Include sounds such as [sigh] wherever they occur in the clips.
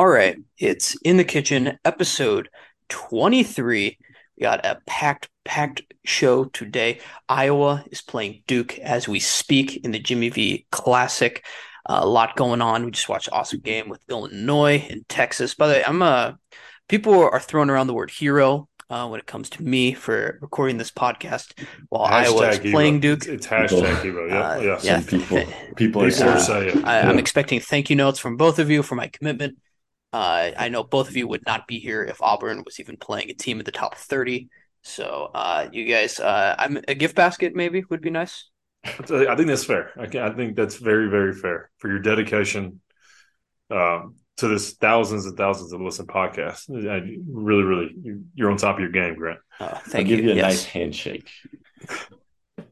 All right, it's in the kitchen, episode 23. We got a packed, packed show today. Iowa is playing Duke as we speak in the Jimmy V Classic. Uh, a lot going on. We just watched an awesome game with Illinois and Texas. By the way, I'm uh people are throwing around the word hero uh, when it comes to me for recording this podcast while hashtag Iowa is playing Duke. It's, it's hashtag hero. Yeah, uh, yeah. yeah. people, people are saying. I, am expecting thank you notes from both of you for my commitment. Uh, I know both of you would not be here if Auburn was even playing a team in the top 30. So, uh, you guys, uh, I'm a gift basket maybe would be nice. I think that's fair. I, I think that's very, very fair for your dedication um, to this thousands and thousands of listen podcasts. I really, really, you're on top of your game, Grant. Uh, thank I'll you. Give you a yes. nice handshake.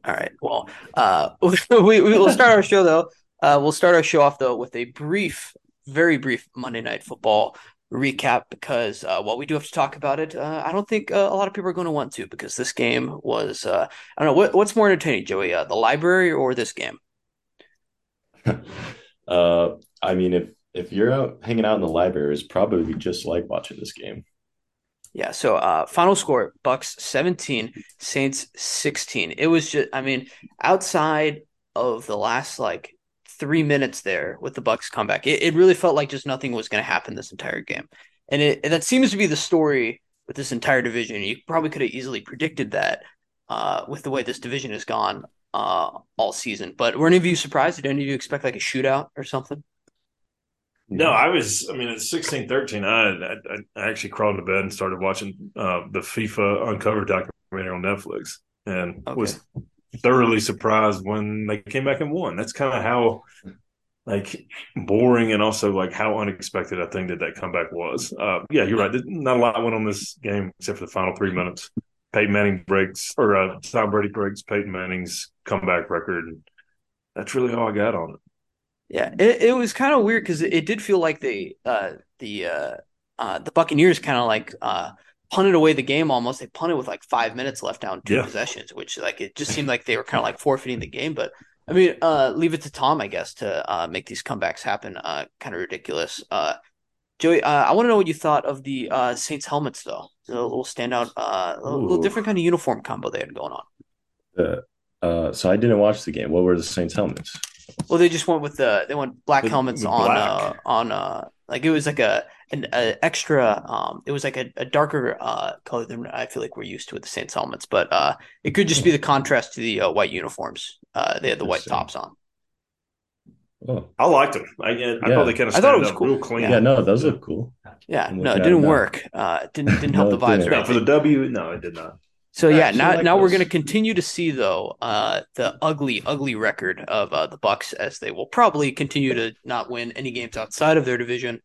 All right. Well, uh, [laughs] we, we will start our show though. Uh, we'll start our show off though with a brief, very brief Monday Night Football recap because uh, while we do have to talk about it, uh, I don't think uh, a lot of people are going to want to because this game was uh, I don't know what, what's more entertaining, Joey, uh, the library or this game. [laughs] uh, I mean, if if you're out hanging out in the library, it's probably just like watching this game. Yeah. So, uh, final score: Bucs seventeen, Saints sixteen. It was just, I mean, outside of the last like three minutes there with the Bucs comeback, it, it really felt like just nothing was going to happen this entire game, and it and that seems to be the story with this entire division. You probably could have easily predicted that uh, with the way this division has gone uh, all season. But were any of you surprised? Did any of you expect like a shootout or something? No, I was. I mean, at sixteen, thirteen, I, I, I actually crawled into bed and started watching uh, the FIFA Uncovered documentary on Netflix, and okay. was thoroughly surprised when they came back and won. That's kind of how like boring and also like how unexpected I think that that comeback was. Uh, yeah, you're right. Not a lot went on this game except for the final three minutes. Peyton Manning breaks, or uh, Tom Brady breaks Peyton Manning's comeback record. That's really all I got on it. Yeah, it, it was kind of weird because it, it, did feel like the uh, the uh, uh, the Buccaneers kind of like uh, punted away the game almost. They punted with like five minutes left down two yeah. possessions, which like it just seemed like they were kind of like forfeiting the game. But I mean, uh, leave it to Tom, I guess, to uh, make these comebacks happen. Uh, kind of ridiculous. Uh, Joey, uh, I want to know what you thought of the uh, Saints helmets, though. a little standout, uh, a little different kind of uniform combo they had going on. Uh, uh, so I didn't watch the game. What were the Saints helmets? Well, they just went with the they went black helmets with on black. uh on uh like it was like a an a extra um it was like a, a darker uh color than I feel like we're used to with the Saints helmets, but uh it could just be the contrast to the uh, white uniforms. Uh, they had the white tops on. Oh. I liked them. I, I yeah. thought they kind of I thought it was cool. real clean. Yeah, no, those look cool. Yeah, no, it didn't work. Uh, didn't didn't help no, the vibes. No, for the W, no, it did not. So yeah, now like now those. we're going to continue to see though uh, the ugly, ugly record of uh, the Bucks as they will probably continue to not win any games outside of their division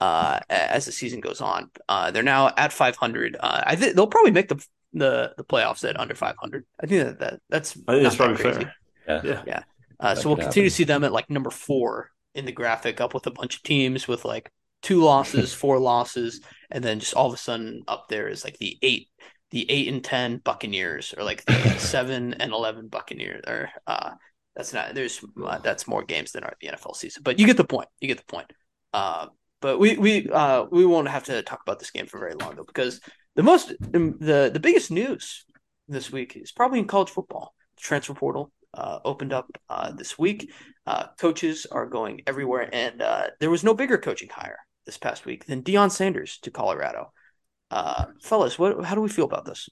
uh, as the season goes on. Uh, they're now at 500. Uh, I think they'll probably make the the the playoffs at under 500. I think that, that that's I think that's probably crazy. fair. Yeah, yeah. yeah. Uh, so we'll continue happen. to see them at like number four in the graphic, up with a bunch of teams with like two losses, [laughs] four losses, and then just all of a sudden up there is like the eight the eight and ten Buccaneers or like the [laughs] seven and eleven Buccaneers or uh that's not there's uh, that's more games than are the NFL season. But you get the point. You get the point. Uh, but we we uh we won't have to talk about this game for very long though because the most the the biggest news this week is probably in college football. The transfer portal uh, opened up uh, this week. Uh, coaches are going everywhere, and uh, there was no bigger coaching hire this past week than Deion Sanders to Colorado. Uh, fellas, what? How do we feel about this?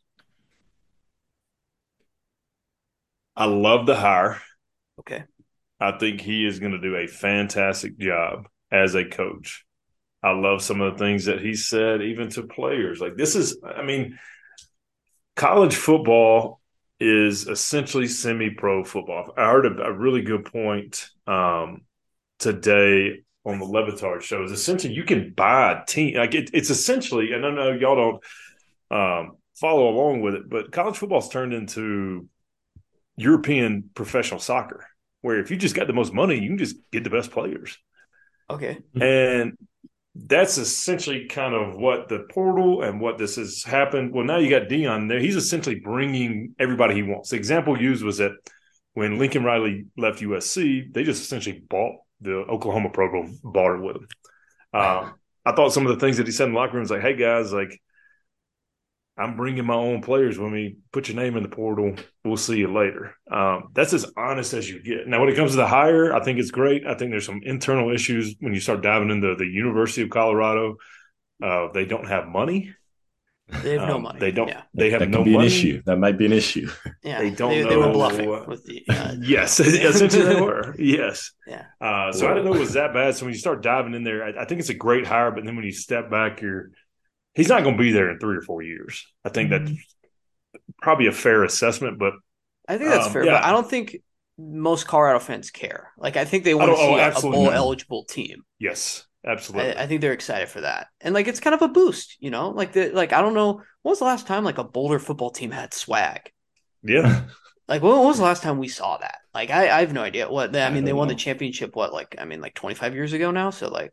I love the hire. Okay. I think he is going to do a fantastic job as a coach. I love some of the things that he said, even to players. Like this is, I mean, college football is essentially semi-pro football. I heard a, a really good point um, today on the Le Batard show is essentially you can buy a team. Like it, it's essentially, and I know y'all don't um, follow along with it, but college football's turned into European professional soccer, where if you just got the most money, you can just get the best players. Okay. And that's essentially kind of what the portal and what this has happened. Well, now you got Deion there. He's essentially bringing everybody he wants. The example used was that when Lincoln Riley left USC, they just essentially bought the Oklahoma program bought it with him. Uh, [laughs] I thought some of the things that he said in the locker room was like, "Hey guys, like I'm bringing my own players. When we put your name in the portal, we'll see you later." Um, that's as honest as you get. Now, when it comes to the hire, I think it's great. I think there's some internal issues when you start diving into the University of Colorado. Uh, they don't have money. They have um, no money. They don't. Yeah. They have that no be money. An issue. That might be an issue. [laughs] Yeah, they don't they, know. They were bluffing with the. Uh, [laughs] yes, [laughs] essentially they were. Yes. Yeah. Uh, so I didn't know it was that bad. So when you start diving in there, I, I think it's a great hire. But then when you step back, you're he's not going to be there in three or four years. I think mm-hmm. that's probably a fair assessment. But I think that's um, fair. Yeah. But I don't think most Colorado fans care. Like I think they want to see oh, a bowl eligible team. Yes. Absolutely. I, I, think they're excited for that. And like it's kind of a boost, you know? Like the like I don't know when was the last time like a Boulder football team had swag? Yeah. Like when was the last time we saw that? Like I, I have no idea what I, I mean they won know. the championship what like I mean like 25 years ago now so like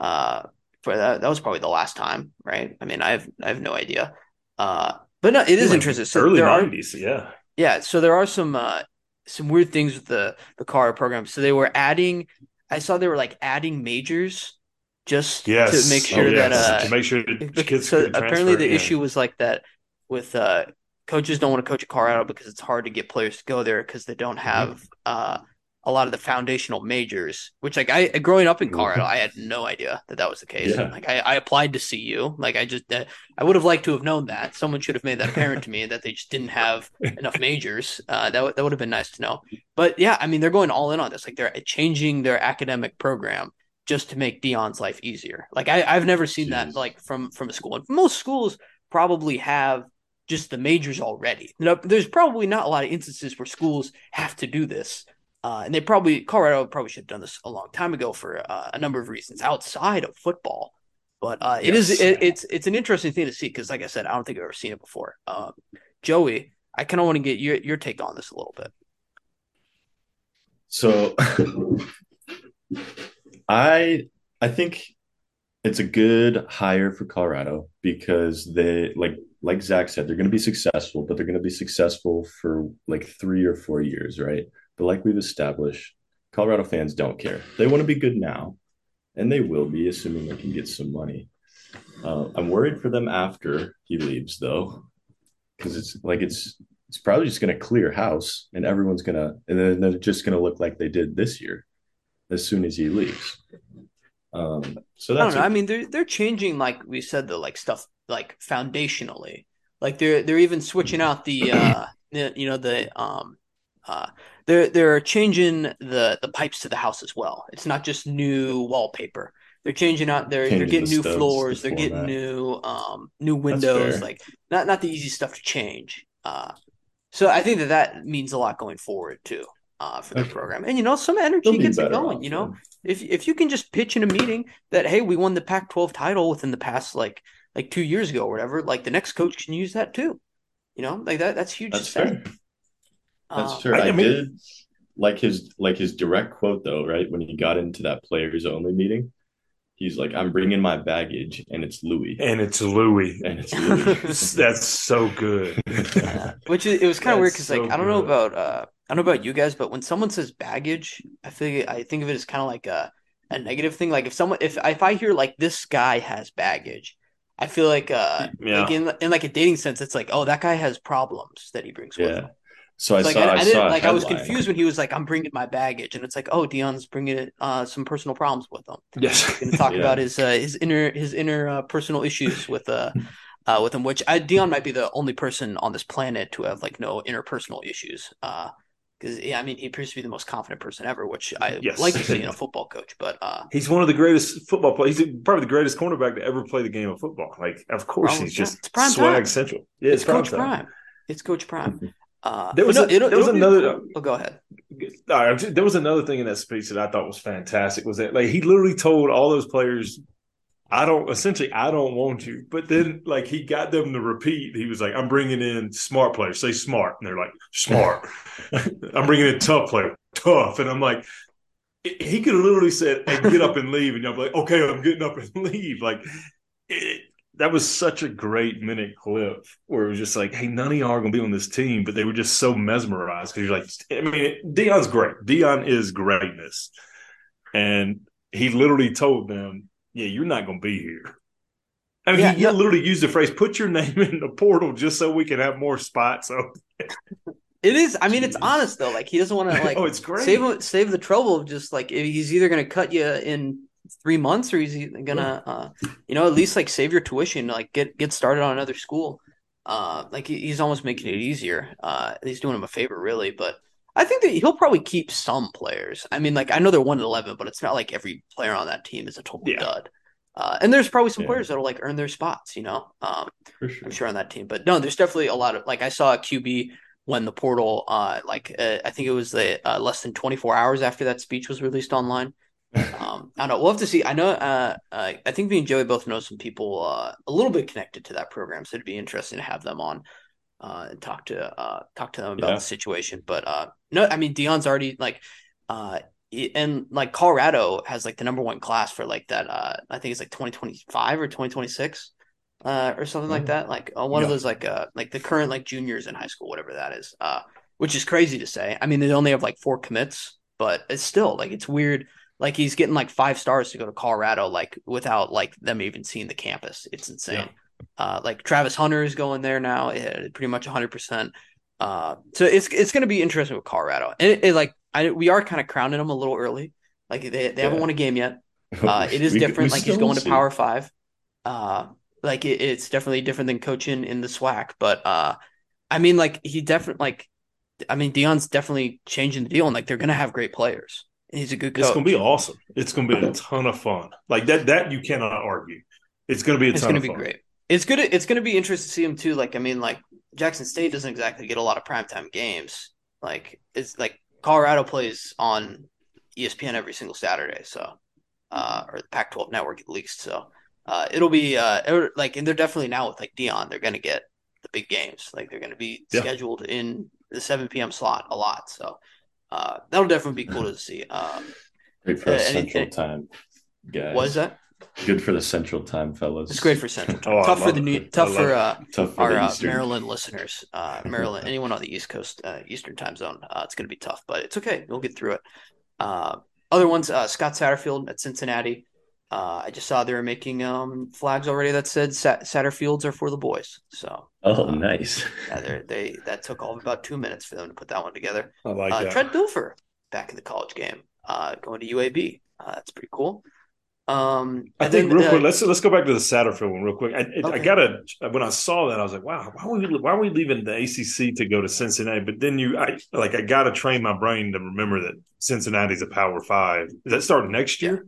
uh for that that was probably the last time right I mean I have I have no idea uh but no it is like interesting so early 90s are, yeah yeah so there are some uh some weird things with the the car program so they were adding I saw they were like adding majors just yes. to make sure oh, yes. that uh, to make sure the kids so apparently the issue was like that with uh coaches don't want to coach a Colorado because it's hard to get players to go there because they don't mm-hmm. have mm-hmm. uh a lot of the foundational majors which like I growing up in mm-hmm. Colorado I had no idea that that was the case yeah. like I, I applied to CU like I just uh, I would have liked to have known that someone should have made that apparent to me that they just didn't have [laughs] enough majors uh that, w- that would have been nice to know but yeah I mean they're going all in on this like they're changing their academic program just to make Deion's life easier. Like I, have never seen Jeez. that like from from a school. And most schools probably have just the majors already. You know, there's probably not a lot of instances where schools have to do this. Uh, and they probably Colorado probably should have done this a long time ago for uh, a number of reasons outside of football. But uh, it yes. is it, it's it's an interesting thing to see because, like I said, I don't think I've ever seen it before. Um, Joey, I kind of want to get your your take on this a little bit. So [laughs] I I think it's a good hire for Colorado because they like like Zach said, they're going to be successful, but they're going to be successful for like three or four years, right? Like we've established, Colorado fans don't care. They want to be good now, and they will be, assuming they can get some money. Uh, I'm worried for them after he leaves, though, because it's like it's it's probably just going to clear house, and everyone's gonna, and then they're just going to look like they did this year as soon as he leaves. Um, so that's I don't know. A- I mean, they're they're changing, like we said, the like stuff like foundationally. Like they're they're even switching out the uh, the, you know the um uh they're they're changing the the pipes to the house as well. It's not just new wallpaper. They're changing out. They're they're getting the new floors. They're getting new um new windows. Like not not the easy stuff to change. Uh, so I think that that means a lot going forward too uh, for the okay. program. And you know, some energy gets it going. You know, if if you can just pitch in a meeting that hey, we won the Pac-12 title within the past like like two years ago or whatever, like the next coach can use that too. You know, like that that's huge. That's fair. That's uh, true. I, I mean, did like his like his direct quote though, right? When he got into that players only meeting, he's like, "I'm bringing my baggage, and it's Louis, and it's Louis, and it's Louis." [laughs] That's so good. yeah. Which is, it was kind of weird because so like I don't know about uh I don't know about you guys, but when someone says baggage, I feel I think of it as kind of like a a negative thing. Like if someone if if I hear like this guy has baggage, I feel like uh yeah. like in in like a dating sense, it's like oh that guy has problems that he brings yeah. with him. So I like, saw, I, I, I saw like I was confused when he was like I'm bringing my baggage, and it's like oh Deion's bringing uh some personal problems with him. Yes, He's going to talk [laughs] yeah. about his uh, his inner his inner uh, personal issues with uh [laughs] uh, with him, which I, Deion might be the only person on this planet to have like no interpersonal issues. Uh, because yeah, I mean, he appears to be the most confident person ever, which I yes. like to see in a [laughs] football coach. But uh, he's one of the greatest football players. He's probably the greatest cornerback to ever play the game of football. Like, of course, he's just swag time. central. Yeah, it's, it's Coach time. Prime. It's Coach Prime. Uh, there was, no, a, there was another. Cool. Oh, go ahead. All right, there was another thing in that speech that I thought was fantastic. Was that like he literally told all those players I don't essentially I don't want you. But then like he got them to repeat. He was like, I'm bringing in smart players. Say smart, and they're like smart. [laughs] I'm bringing in tough player, tough, and I'm like. He could have literally said, hey, "Get up and leave," and y'all be like, "Okay, I'm getting up and [laughs] leave." Like that was such a great minute clip where it was just like, "Hey, none of y'all are gonna be on this team," but they were just so mesmerized because you're like, I mean, Deion's great. Deion is greatness, and he literally told them yeah, you're not to be here. I mean, Yeah, he, no- literally used the phrase, put your name [laughs] in the portal just so we can have more spots. So, It is. I mean, it's honest though. Like he doesn't want to like [laughs] oh, it's great. save save the trouble of just like he's either going to cut you in three months or he's e- gonna uh you know at least like save your tuition like get get started on another school uh like he's almost making it easier uh he's doing him a favor really but i think that he'll probably keep some players i mean like i know they're 1 to 11 but it's not like every player on that team is a total Yeah. dud uh and there's probably some Yeah. players that'll like earn their spots you know um sure. I'm sure on that team. But no, there's definitely a lot of like I saw a QB when the portal, uh, like uh, I think it was the uh, less than 24 hours after that speech was released online. Um, I don't know. We'll have to see. I know. Uh, uh, I think me and Joey both know some people uh, a little bit connected to that program, so it'd be interesting to have them on uh, and talk to uh, talk to them about Yeah. the situation. But uh, no, I mean Deion's already like, uh, and like Colorado has like the number one class for like that. Uh, I think it's like 2025 or 2026 uh, or something like Mm. that. Like one of those like uh like the current like juniors in high school, whatever that is. Uh, which is crazy to say. I mean, they only have like four commits, but it's still like it's weird. Like he's getting like five stars to go to Colorado, like without like them even seeing the campus. It's insane. Uh, like Travis Hunter is going there now, eh, pretty much 100. percent Uh, so it's it's going to be interesting with Colorado, and it, it, like I we are kind of crowning them a little early. Like they they haven't won a game yet. [laughs] Uh, it is We- different. we like he's going to. Power Five. Uh, like it, it's definitely different than coaching in the SWAC. But uh, I mean, like he definitely like, I mean, Deion's definitely changing the deal, and like they're gonna have great players. He's a good coach. It's going to be awesome. It's going to be a ton of fun. Like that, that you cannot argue. It's going to be a It's ton gonna of be great. It's good. It's gonna be interesting to see him too. Like I mean, like Jackson State doesn't exactly get a lot of primetime games. Like it's like Colorado plays on ESPN every single Saturday, so uh, or the Pac-12 network at least. So uh, it'll be uh, it'll- like, and they're definitely now with like Deion, they're gonna get the big games. Like they're gonna be Yeah. scheduled in the 7 p.m. slot a lot. So uh, that'll definitely be cool to see. Um, Great for Uh, the central any- time, guys. what is that? Good for the central time, fellas. It's great for Central Time. [laughs] Oh, tough for the new, tough for uh, Tough for our uh, Maryland listeners, uh, [laughs] Maryland, anyone on the East Coast, uh, Eastern time zone, uh, it's going to be tough, but it's okay. We'll get through it. Uh, other ones, uh, Scott Satterfield at Cincinnati. Uh, I just saw they were making um, flags already that said Sat- Satterfields are for the boys. So Oh, uh, nice. yeah, they they that took all about two minutes for them to put that one together. I like Uh, that. Trent Dilfer back in the college game, uh, going to UAB. Uh, that's pretty cool. Um, I think then, real uh, quick. Let's let's go back to the Satterfield one real quick. I, it- I gotta when I saw that I was like, wow, why are we why are we leaving the ACC to go to Cincinnati? But then you, I like I gotta train my brain to remember that Cincinnati's a Power Five. Is that starting next year?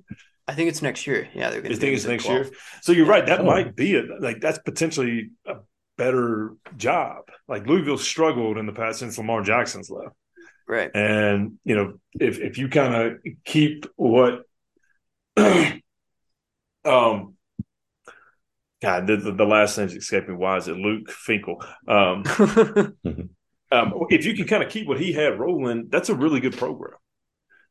I think it's next year. Yeah, they're going You to think it's next year? So you're right. That Oh. might be it. Like that's potentially a better job. Like Louisville struggled in the past since Lamar Jackson's left. right? And you know, if if you kind of keep what, [clears throat] um, God, the, the, the last name's escaping. Why is it Luke Fickell? Um, [laughs] um, if you can kind of keep what he had rolling, that's a really good program.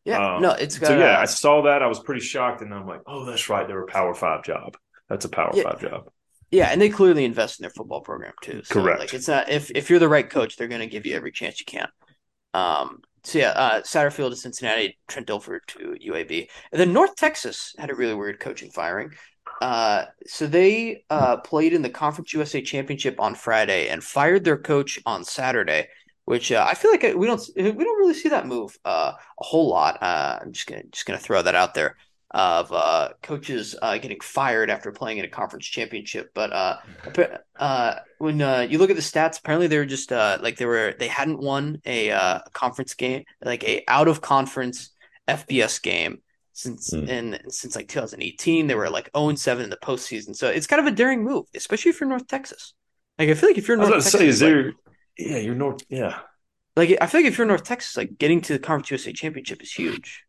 Yeah, Um, no, it's got. So yeah, uh, I saw that. I was pretty shocked, and I'm like, oh, that's right. They're a Power Five job. That's a Power Yeah. Five job. Yeah, and they clearly invest in their football program too. So, Correct. Like it's not if if you're the right coach, they're going to give you every chance you can. Um. So yeah, uh, Satterfield to Cincinnati, Trent Dilfer to UAB, and then North Texas had a really weird coaching firing. Uh, so they uh played in the Conference USA Championship on Friday and fired their coach on Saturday, which uh, I feel like we don't we don't really see that move uh a whole lot. Uh, I'm just gonna just gonna throw that out there of uh, coaches uh, getting fired after playing in a conference championship. But uh, uh, when uh, you look at the stats, apparently they were just uh, like they were they hadn't won a uh, conference game, like a out of conference FBS game since in since like 2018. They were like 0 7 in the postseason, so it's kind of a daring move, especially if you're North Texas. Like I feel like if you're I was North about to Texas, say, is like- there? Yeah, you're North. Yeah, like I feel like if you're North Texas, like getting to the Conference USA championship is huge.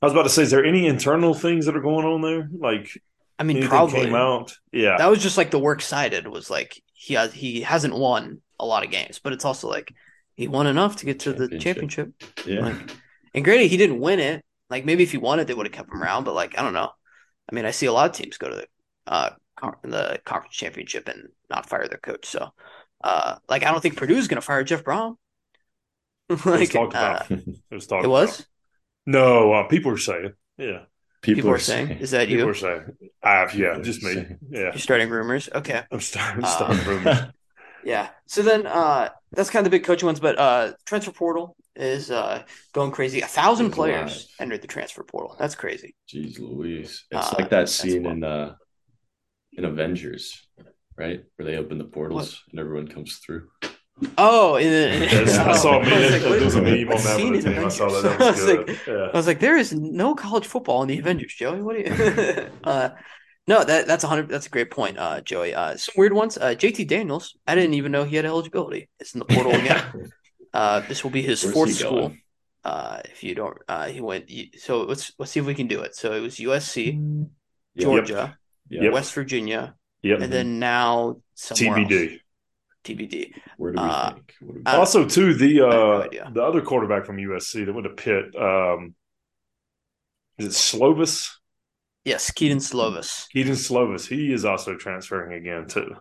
I was about to say, is there any internal things that are going on there? Like I mean, probably came out? Yeah, that was just like the works cited was like he has he hasn't won a lot of games, but it's also like he won enough to get to the Championship. championship. Yeah. Like, and granted, he didn't win it. Like maybe if he won it, they would have kept him around. But like I don't know. I mean, I see a lot of teams go to the uh con- the conference championship and not fire their coach. So, uh, like I don't think Purdue's going to fire Jeff Brohm. [laughs] it was like talked uh, about. It was talked it was. about. No, uh, people are saying, yeah. People, People are are saying, saying. is that you? People are saying, "I've yeah, People just me, saying. yeah." You're starting rumors. Okay. [laughs] I'm starting, Uh, starting [laughs] rumors. Yeah. So then uh that's kind of the big coaching ones, but uh transfer portal is uh going crazy. A thousand It's players live. entered the transfer portal. That's crazy. Jeez Louise. It's Uh, like that scene in uh in Avengers, right? Where they open the portals and everyone comes through. Oh, and then, Yes, I saw a I was meme. like, there was a meme on that scene one. team. I saw that. [laughs] That was I was good. like- yeah. I was like, there is no college football in the Avengers, Joey. What do you? [laughs] uh, no, that that's a hundred. That's a great point, uh, Joey. Uh, some weird ones. Uh, JT Daniels. I didn't even know he had eligibility. It's in the portal again. [laughs] uh, this will be his Where's fourth school. Uh, if you don't, uh, he went. So let's let's see if we can do it. So it was USC, Yep. Georgia, Yep. West Virginia, Yep. and then now somewhere else. TBD. TBD. Where do we Uh, think? Do we Also, too, the have no uh, the other quarterback from USC that went to Pitt, um, is it Slovis? Yes, Kedon Slovis. Kedon Slovis. He is also transferring again too.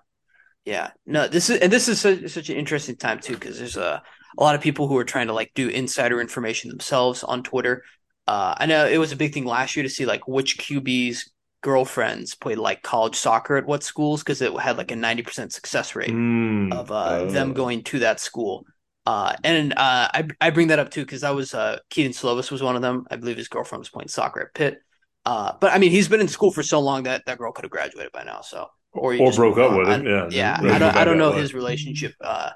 Yeah, no, this is and this is such, such an interesting time too because there's a a lot of people who are trying to like do insider information themselves on Twitter. Uh, I know it was a big thing last year to see like which QBs girlfriends played like college soccer at what schools because it had like a ninety percent success rate Mm. of uh, them Oh. going to that school. Uh, and uh, I I bring that up too because I was uh, Kedon Slovis was one of them. I believe his girlfriend was playing soccer at Pitt. Uh, but I mean, he's been in school for so long that that girl could have graduated by now. So or, Or broke up on. with him. Yeah. yeah, I don't I don't know his relationship uh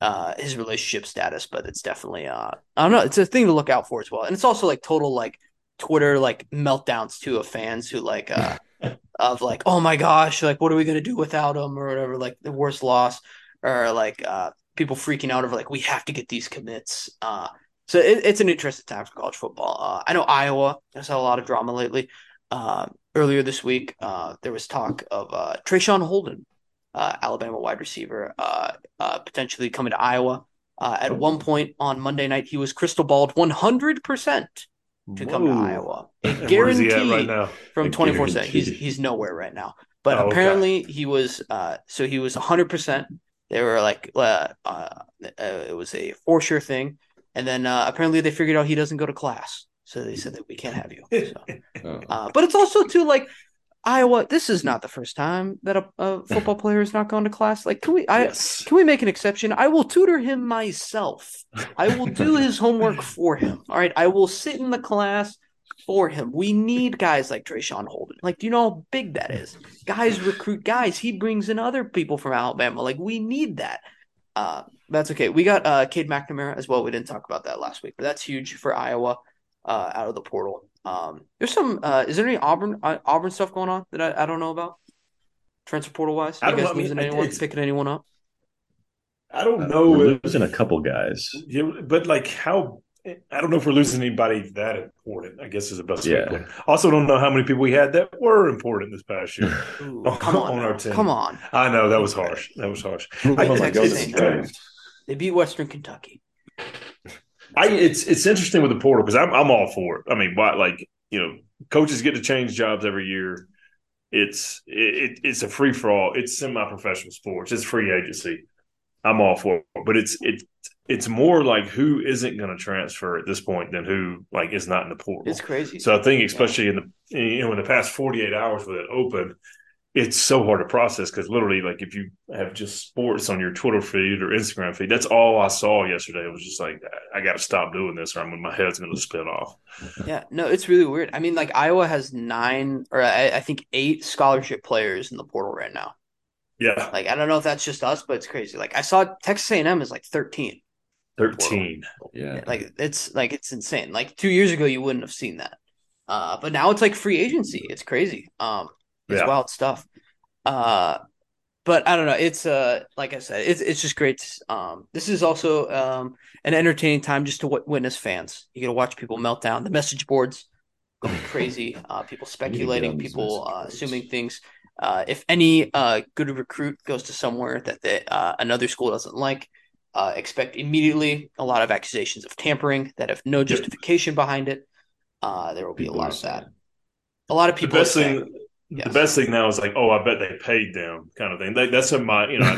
uh his relationship status, but it's definitely uh I don't know, it's a thing to look out for as well. And it's also like total like Twitter like meltdowns too of fans who like uh [laughs] of like, oh my gosh, like what are we gonna do without him or whatever, like the worst loss or like uh people freaking out over like we have to get these commits. Uh so it, it's an interesting time for college football. Uh, I know Iowa has had a lot of drama lately. Uh, earlier this week, uh, there was talk of uh, Traeshon Holden, uh, Alabama wide receiver, uh, uh, potentially coming to Iowa. Uh, at one point on Monday night, he was crystal balled 100% to come to Iowa. A [laughs] And where is he at right guarantee now? from 24 7. He's, he's nowhere right now. But Oh, okay. apparently he was, uh, so he was 100%. They were like, uh, uh, uh, it was a for sure thing. And then uh, apparently they figured out he doesn't go to class. So they said that we can't have you. So. Oh. [laughs] Uh, but it's also too like Iowa. This is not the first time that a, a [laughs] football player has not gone to class. Like, can we? I yes. can we make an exception? I will tutor him myself. I will do [laughs] his homework for him. All right, I will sit in the class for him. We need guys like Traeshon Holden. Like, do you know how big that is? Guys recruit guys. He brings in other people from Alabama. Like, we need that. Uh, that's okay. We got uh, Cade McNamara as well. We didn't talk about that last week, but that's huge for Iowa uh, out of the portal. Um, there's some. Uh, is there any Auburn uh, Auburn stuff going on that I, I don't know about? Transfer portal wise, I you don't guys know. I mean, losing anyone, picking anyone up? I don't Uh, know. we're if- losing a couple guys. Yeah, but like how I don't know if we're losing anybody that important. I guess is the best Yeah. to put it. Also, don't know how many people we had that were important this past year. [laughs] Ooh, On- come on, [laughs] on our team. come on. I know that was harsh. That was harsh. [laughs] Oh my God, this is A&M. good. They beat Western Kentucky. I it's it's interesting with the portal because I'm I'm all for it. I mean, why like you know, coaches get to change jobs every year. It's it, it's a free for all. It's semi professional sports. It's free agency. I'm all for it, but it's it's it's more like who isn't going to transfer at this point than who like is not in the portal. It's crazy. So I think, especially in the you know in the past 48 hours with it open, it's so hard to process because literally, like if you have just sports on your Twitter feed or Instagram feed, that's all I saw yesterday. It was just like I got to stop doing this, or I'm my head's going to spin off. Yeah, no, it's really weird. I mean, like Iowa has nine or I, I think eight scholarship players in the portal right now. Yeah, Like I don't know if that's just us, but it's crazy. Like I saw Texas A&M is like 13. 13. Yeah. Like it's like it's insane. Like two years ago, you wouldn't have seen that. Uh, but now it's like free agency. It's crazy. Um, it's Yeah. wild stuff. Uh, but I don't know. It's uh, like I said, it's it's just great. to- Um, this is also um an entertaining time just to w- witness fans. You get to watch people melt down. The message boards going [laughs] crazy. Uh, people speculating. People uh, assuming things. Uh, if any uh good recruit goes to somewhere that the, uh, another school doesn't like, uh, expect immediately a lot of accusations of tampering that have no justification behind it. Uh, there will be People a lot of that. A lot of people. are best thing. Yes. The best thing now is like, oh, I bet they paid them, kind of thing. That, that's in my, you know, I,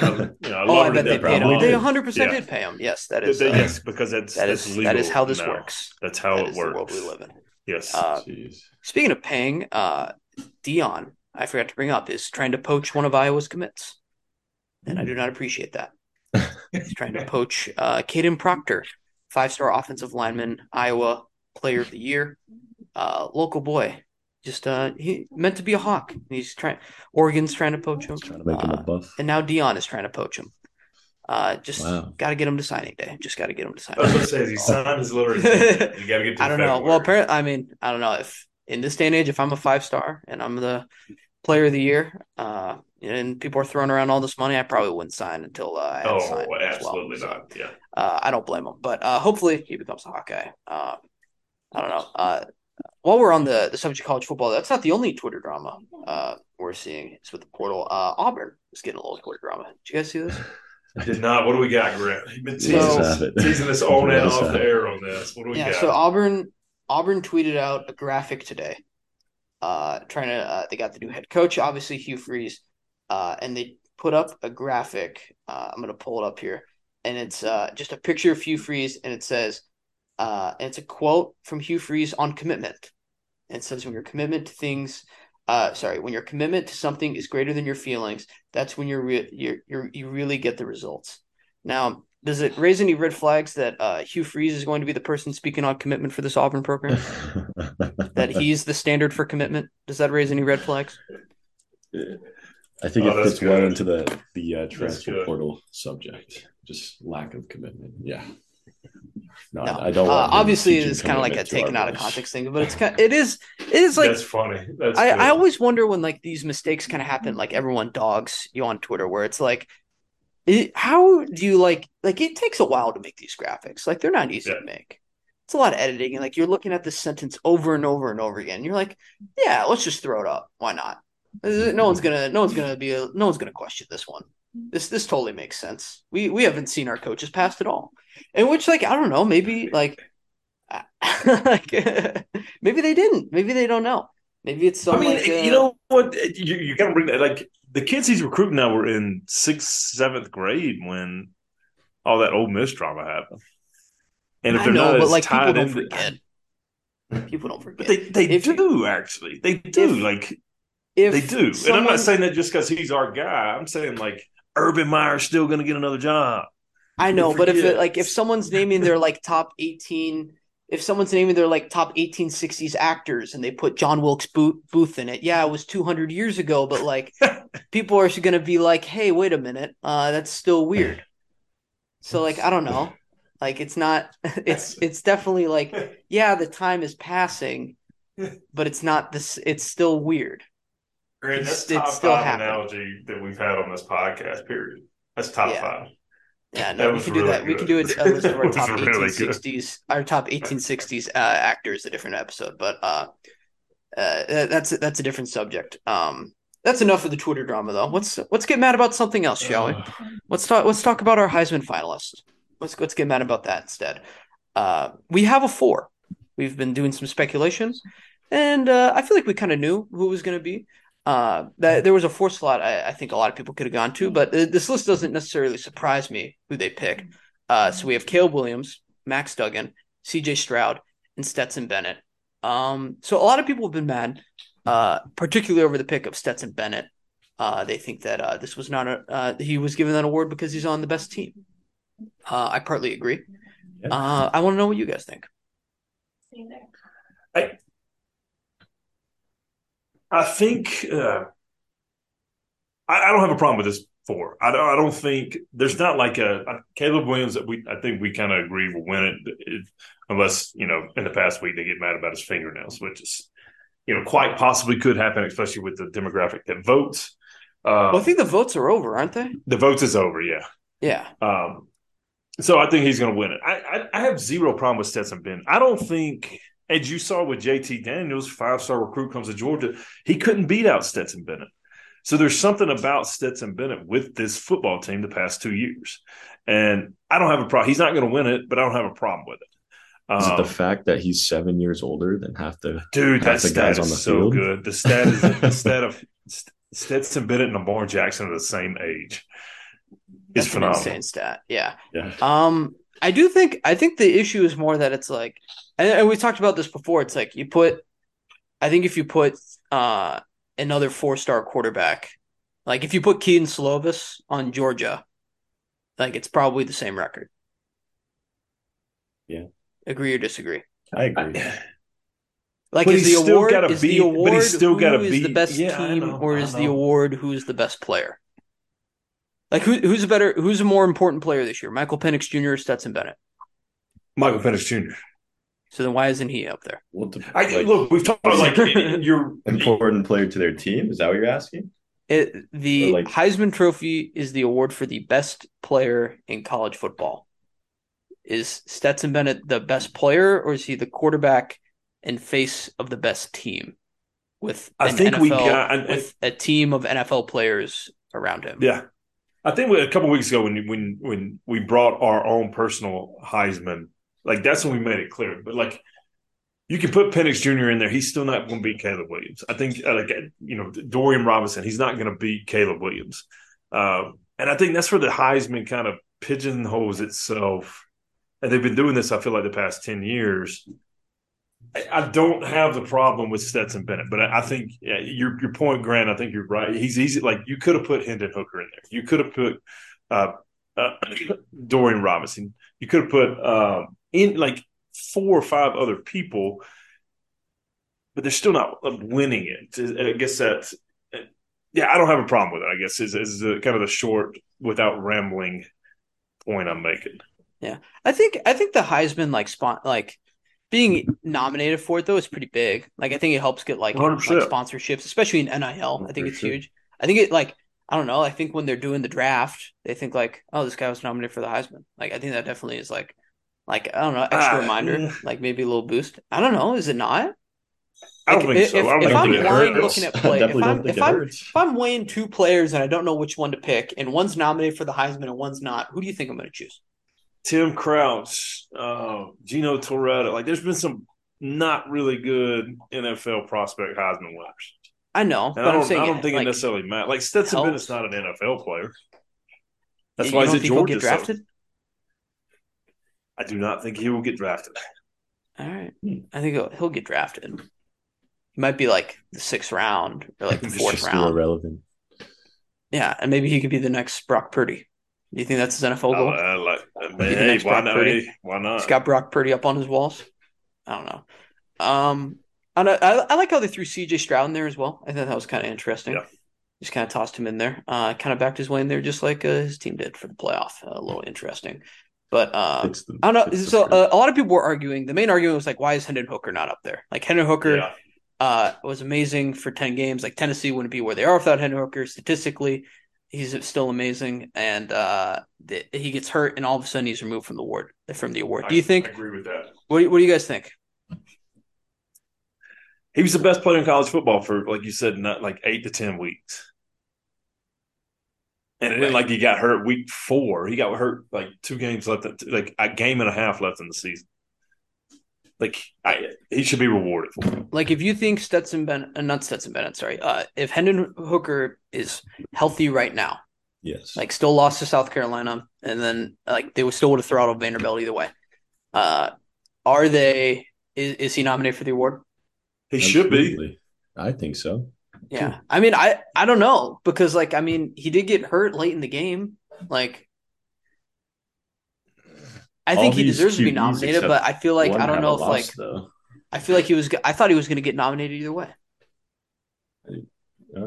you know, I [laughs] Oh, I bet they paid them. They did. 100 percent Yeah. did pay them. Yes, that They- they- uh, yes, because that's that that's is legal that is how this now. works. That's how That it is the world works. we live in. Yes. Uh, Jeez. speaking of paying, uh, Deion, I forgot to bring up, is trying to poach one of Iowa's commits, and I do not appreciate that. He's trying to [laughs] poach uh, Kadyn Proctor, five-star offensive lineman, Iowa Player of the Year, uh, local boy. Just uh, he meant to be a hawk. He's trying. Oregon's trying to poach him, Trying to make him Uh, a buff. and now Dion is trying to poach him. Uh, just Wow. got to get him to signing day. Just got to get him to sign. I was going to say, he signed his little? You got to get. [laughs] To I don't know. Well, apparently, I mean, I don't know if in this day and age, if I'm a five star and I'm the player of the year, uh, and people are throwing around all this money, I probably wouldn't sign until uh, I had Oh, signed as well. absolutely So, not. Yeah. uh, I don't blame him, but uh, hopefully he becomes a Hawkeye. Uh, I don't know. Uh, while we're on the, the subject of college football, that's not the only Twitter drama uh, we're seeing. It's with the portal. Uh, Auburn is getting a little Twitter drama. Did you guys see this? Did not. What do we got, Grant? You've been teasing, So- us, teasing us on and off the air on this. What do we yeah. got? So Auburn Auburn tweeted out a graphic today, uh, trying to. Uh, they got the new head coach, obviously Hugh Freeze, uh, and they put up a graphic. Uh, I'm gonna pull it up here, and it's uh, just a picture of Hugh Freeze, and it says, uh, and it's a quote from Hugh Freeze on commitment. And says, when your commitment to things, uh, sorry, when your commitment to something is greater than your feelings, that's when you're re- you're, you're you really get the results. Now, does it raise any red flags that uh, Hugh Freeze is going to be the person speaking on commitment for this Auburn program? [laughs] that he's the standard for commitment? Does that raise any red flags? I think Oh, it that's fits well into the the uh, transfer portal subject. Just lack of commitment. Yeah. No, No, I, I don't. Uh, want obviously, it's kind of like a commitment to our taken out of context thing, but it's kind. It is. It is like That's funny. That's I. I always wonder when like these mistakes kind of happen, like everyone dogs you on Twitter, where it's like, it, how do you like like it takes a while to make these graphics. Like they're not easy Yeah. to make. It's a lot of editing, and like you're looking at this sentence over and over and over again. You're like, yeah, let's just throw it up. Why not? No one's gonna, no one's gonna be, a, no one's gonna question this one. This this totally makes sense. We we haven't seen our coaches past at all, and which like I don't know, maybe like, [laughs] like [laughs] maybe they didn't. Maybe they don't know. Maybe it's I mean, like, uh, you know what? You, you got to bring that. Like the kids he's recruiting now were in sixth, seventh grade when all that Ole Miss drama happened. And if I they're know, not but as like people don't into, forget. [laughs] People don't forget. but they they If do actually. They do if- like if they do. and I'm not saying that just because he's our guy. I'm saying like Urban Meyer's still going to get another job. I know, but if it, like if someone's naming their like top eighteen, if someone's naming their like top eighteen sixties actors and they put John Wilkes Booth, Booth in it, yeah, it was two hundred years ago, but like [laughs] people are going to be like, hey, wait a minute, uh, that's still weird. [laughs] So like I don't know, like it's not, [laughs] it's it's definitely like yeah, the time is passing, but it's not this. It's still weird. Grant, It's- that's top it's still five happening. analogy that we've had on this podcast. Period. That's top Yeah. five. Yeah, [laughs] That no, we was can do really that. We can do it a list of our [laughs] That top really good. 1860s, our top 1860s uh, actors, a different episode. But uh, uh, that's that's a different subject. Um, that's enough of the Twitter drama, though. Let's let's get mad about something else, shall we? [sighs] Let's talk. Let's talk about our Heisman finalists. Let's let's get mad about that instead. Uh, we have a four. We've been doing some speculation, and uh, I feel like we kind of knew who was going to be. Uh, that there was a fourth slot. I, I think a lot of people could have gone to, but uh, this list doesn't necessarily surprise me who they pick. Uh, so we have Caleb Williams, Max Duggan, C.J. Stroud, and Stetson Bennett. Um, so a lot of people have been mad, uh, particularly over the pick of Stetson Bennett. Uh, they think that uh, this was not a uh, he was given that award because he's on the best team. Uh, I partly agree. Yeah. Uh, I want to know what you guys think. I think uh, I, I don't have a problem with this four. I don't, I don't think there's not like a, a Caleb Williams that we I think we kind of agree will win it, it, unless you know in the past week they get mad about his fingernails, which is you know quite possibly could happen, especially with the demographic that votes. Uh, Well, I think the votes are over, aren't they? the votes is over, yeah. Yeah. Um, so I think he's going to win it. I, I I have zero problem with Stetson Bennett. I don't think, as you saw with JT Daniels, five star recruit comes to Georgia, he couldn't beat out Stetson Bennett. So there's something about Stetson Bennett with this football team the past two years, and I don't have a problem. He's not going to win it, but I don't have a problem with it. Is it Um, the fact that he's seven years older than half the? dude, that the stat guys is on the so field? good. The stat is the [laughs] stat of Stetson Bennett and Lamar Jackson are the same age. It's That's an phenomenal. insane stat. Yeah. Yeah. Um, I do think I think the issue is more that it's like, and, and we talked about this before. It's like you put, I think if you put uh another four star quarterback, like if you put Kedon Slovis on Georgia, like it's probably the same record. Yeah. Agree or disagree? I agree. Like But is the award gotta is beat- the but award he's still gotta is the best yeah, team or is the award who's the best player? Like who who's a better who's a more important player this year? Michael Penix Jr. or Stetson Bennett? Michael Penix Jr. So then why isn't he up there? Well, the, I like, look, we've talked about like [laughs] [laughs] you're important player to their team. Is that what you're asking? It, the like- Heisman Trophy is the award for the best player in college football. Is Stetson Bennett the best player, or is he the quarterback and face of the best team? With I think NFL, we got- and- with a team of NFL players around him. Yeah, I think a couple weeks ago when when when we brought our own personal Heisman, like that's when we made it clear. But like, you can put Penix Jr. in there, he's still not going to beat Caleb Williams. I think uh, like you know Dorian Robinson, he's not going to beat Caleb Williams. Um, and I think that's where the Heisman kind of pigeonholes itself. And they've been doing this, I feel like, the past ten years. I, don't have the problem with Stetson Bennett, but I, think yeah, your your point, Grant. I think you're right. He's easy. Like you could have put Hendon Hooker in there. You could have put uh, uh, [coughs] Dorian Robinson. You could have put um, in like four or five other people, but they're still not uh, winning it. I guess that's yeah. I don't have a problem with it. I guess is is kind of the short, without rambling point I'm making. Yeah, I think I think the Heisman like spot like being nominated for it though is pretty big. Like I think it helps get like, like sponsorships, especially in NIL. I think it's huge. I think it like I don't know. I think when they're doing the draft, they think like, oh, this guy was nominated for the Heisman. Like I think that definitely is like like I don't know, extra Ah, reminder, yeah. like maybe a little boost. I don't know. Is it not? I don't Like, think if- so. I don't if think I'm it blind hurts. looking at [laughs] play, if I'm- if I'm- If I'm weighing two players and I don't know which one to pick, and one's nominated for the Heisman and one's not, who do you think I'm going to choose? Tim Crouch, uh, Gino Torretta. Like, there's been some not really good NFL prospect Heisman winners. I know, And but I I'm don't, saying I don't think like, it necessarily matters. Like Stetson helps. Bennett's not an NFL player. That's you why don't he's at Georgia. get so- drafted. I do not think he will get drafted. All right. Hmm. I think he'll, he'll get drafted. He might be like the sixth round or like [laughs] the Just fourth Still round. irrelevant. Yeah, and maybe he could be the next Brock Purdy. Do you think that's his NFL I, goal? I like, I mean, hey, why not? Purdy. Hey, why not? He's got Brock Purdy up on his walls. I don't know. Um, I, don't- I, I like how they threw CJ Stroud in there as well. I thought that was kind of interesting. Yeah. Just kind of tossed him in there. Uh, kind of backed his way in there, just like uh, his team did for the playoff. a little interesting, but uh, the- I don't know. So uh, a lot of people were arguing. The main argument was like, why is Hendon Hooker not up there? Like Hendon Hooker Yeah. uh, was amazing for ten games. Like Tennessee wouldn't be where they are without Hendon Hooker. Statistically, he's still amazing, and uh, th- he gets hurt, and all of a sudden he's removed from the award. From the award, do you I, think? I agree with that. What do, what do you guys think? He was the best player in college football for, like you said, not like eight to ten weeks. And it Right. didn't like he got hurt week four. He got hurt like two games left, like a game and a half left in the season. Like I, he should be rewarded for it. Like, if you think Stetson Bennett, uh, not Stetson Bennett, sorry, uh, if Hendon Hooker is healthy right now, yes. like still lost to South Carolina, and then like they would still would have throttled Vanderbilt either way. Uh, are they? Is, is he nominated for the award? He should be. I think so. Yeah, I mean, I I don't know because like I mean, he did get hurt late in the game. Like, I think he these deserves to be nominated, but I feel like I don't know if loss, like though. I feel like he was. I thought he was going to get nominated either way. Yeah.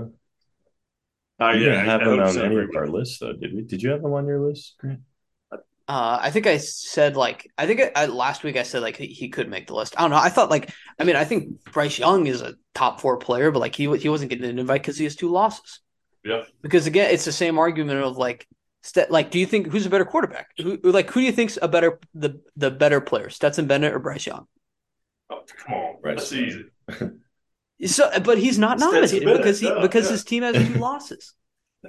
Uh, We didn't have I- I him on 100% any of our that. lists, though, did we? Did you have him on your list, Grant? Uh, I think I said like I think I, I, last week I said like he, he could make the list. I don't know. I thought like I mean I think Bryce Young is a top four player, but like he he wasn't getting an invite because he has two losses. Yeah. Because again, it's the same argument of like, Stet, like, do you think who's a better quarterback? Who like who do you think's a better the the better player, Stetson Bennett or Bryce Young? Oh, come on, Right. that's easy. [laughs] So, but he's not Stetson nominated Bennett, because he duh, because yeah. his team has two losses.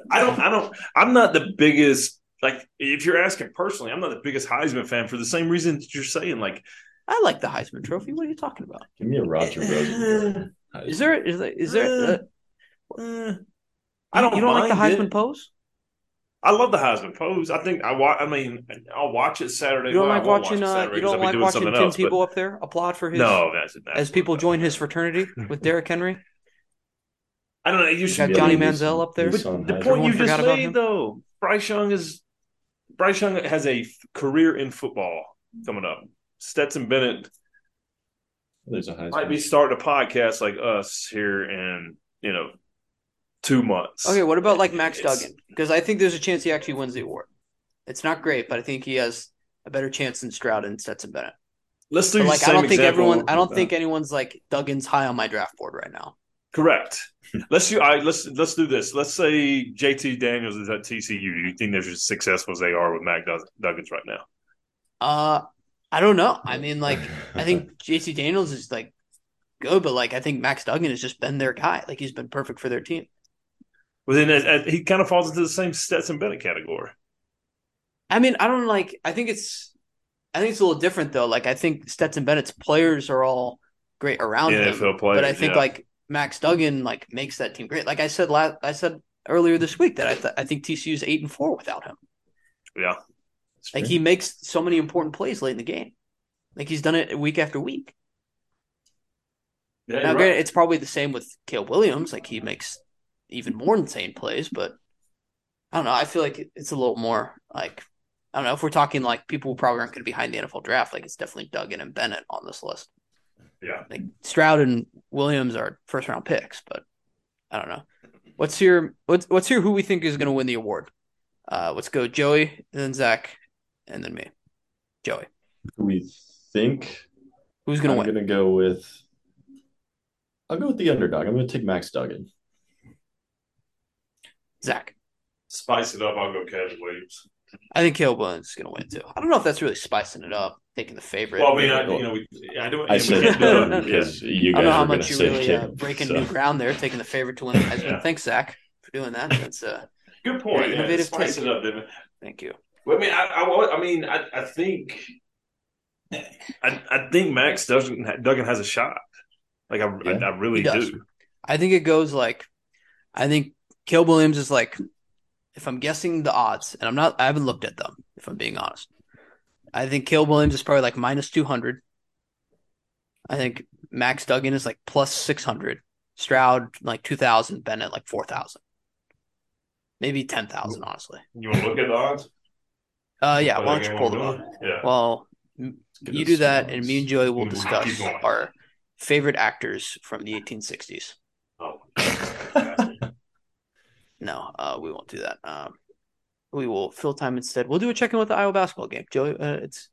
I don't. I don't. I'm not the biggest. Like, if you're asking personally, I'm not the biggest Heisman fan for the same reason that you're saying. Like, I like the Heisman Trophy. What are you talking about? Give me a Roger Rosen. Is there is there, is there uh, eh, I don't. you don't like the Heisman it. pose? I love the Heisman pose. I think I watch. I mean, I'll watch it Saturday. You don't like watching? Uh, you don't like watching Tim else, Tebow up there applaud for his no, that's, that's as people join his fraternity with Derrick Henry. I don't know. You should got Johnny Manziel up there. But the point you just made, though, Bryce Young is Bryce Young has a career in football coming up. Stetson Bennett There's a might be starting a podcast like us here in you know two months. Okay, what about like Max it's, Duggan? Because I think there's a chance he actually wins the award. It's not great, but I think he has a better chance than Stroud and Stetson Bennett. Let's do like I don't think everyone. I don't think anyone's like Duggan's high on my draft board right now. Correct. let's do. I let's let's do this. Let's say JT Daniels is at TCU. Do you think they're as successful as they are with Max Duggan right now? Uh, I don't know. I mean, like, I think [laughs] JT Daniels is like good, but like, I think Max Duggan has just been their guy. Like, he's been perfect for their team. Well, then uh, he kind of falls into the same Stetson Bennett category. I mean, I don't like. I think it's. I think it's a little different though. Like, I think Stetson Bennett's players are all great around him, NFL players, but I think yeah. like Max Duggan like makes that team great. Like I said last, I said earlier this week that I th- I think TCU's eight and four without him. Yeah, like he makes so many important plays late in the game. Like he's done it week after week. Yeah, now, right. it's probably the same with Caleb Williams. Like he makes even more insane plays, but I don't know. I feel like it's a little more like I don't know if we're talking like people who probably aren't going to be behind the NFL draft. Like it's definitely Duggan and Bennett on this list. Yeah, like Stroud and Williams are first round picks, but I don't know. What's your what's what's your who we think is going to win the award? Uh, let's go Joey, and then Zach, and then me. Joey. We think who's going to win? I'm going to go with. I'll go with the underdog. I'm going to take Max Duggan. Zach. Spice it up. I'll go Caleb Williams. I think Caleb Williams is going to win too. I don't know if that's really spicing it up, taking the favorite. Well, I mean, I, you know, we, I don't. I said because [laughs] you guys I don't know how much you're really say uh, breaking so. new ground there, taking the favorite to win the Heisman. [laughs] Yeah. Thanks, Zach, for doing that. That's uh, Good point. Yeah, Yeah, innovative Spice take. it up, Devin. thank you. Well, I mean, I, I, I mean, I, I think, I, I think Max Duggan, Duggan has a shot. Like I, Yeah. I, I really do. I think it goes like, I think Caleb Williams is like, if I'm guessing the odds, and I'm not, I haven't looked at them. If I'm being honest, I think Caleb Williams is probably like minus two hundred. I think Max Duggan is like plus six hundred. Stroud like two thousand. Bennett like four thousand. Maybe ten thousand, honestly. You want to look at the odds? Uh, yeah. Why don't you pull them up? Yeah. Well, you do that, and me and Joey will discuss our favorite actors from the 1860s. Oh. [laughs] No, uh, we won't do that. Um, we will fill time instead. We'll do a check in with the Iowa basketball game. Joey, uh, it's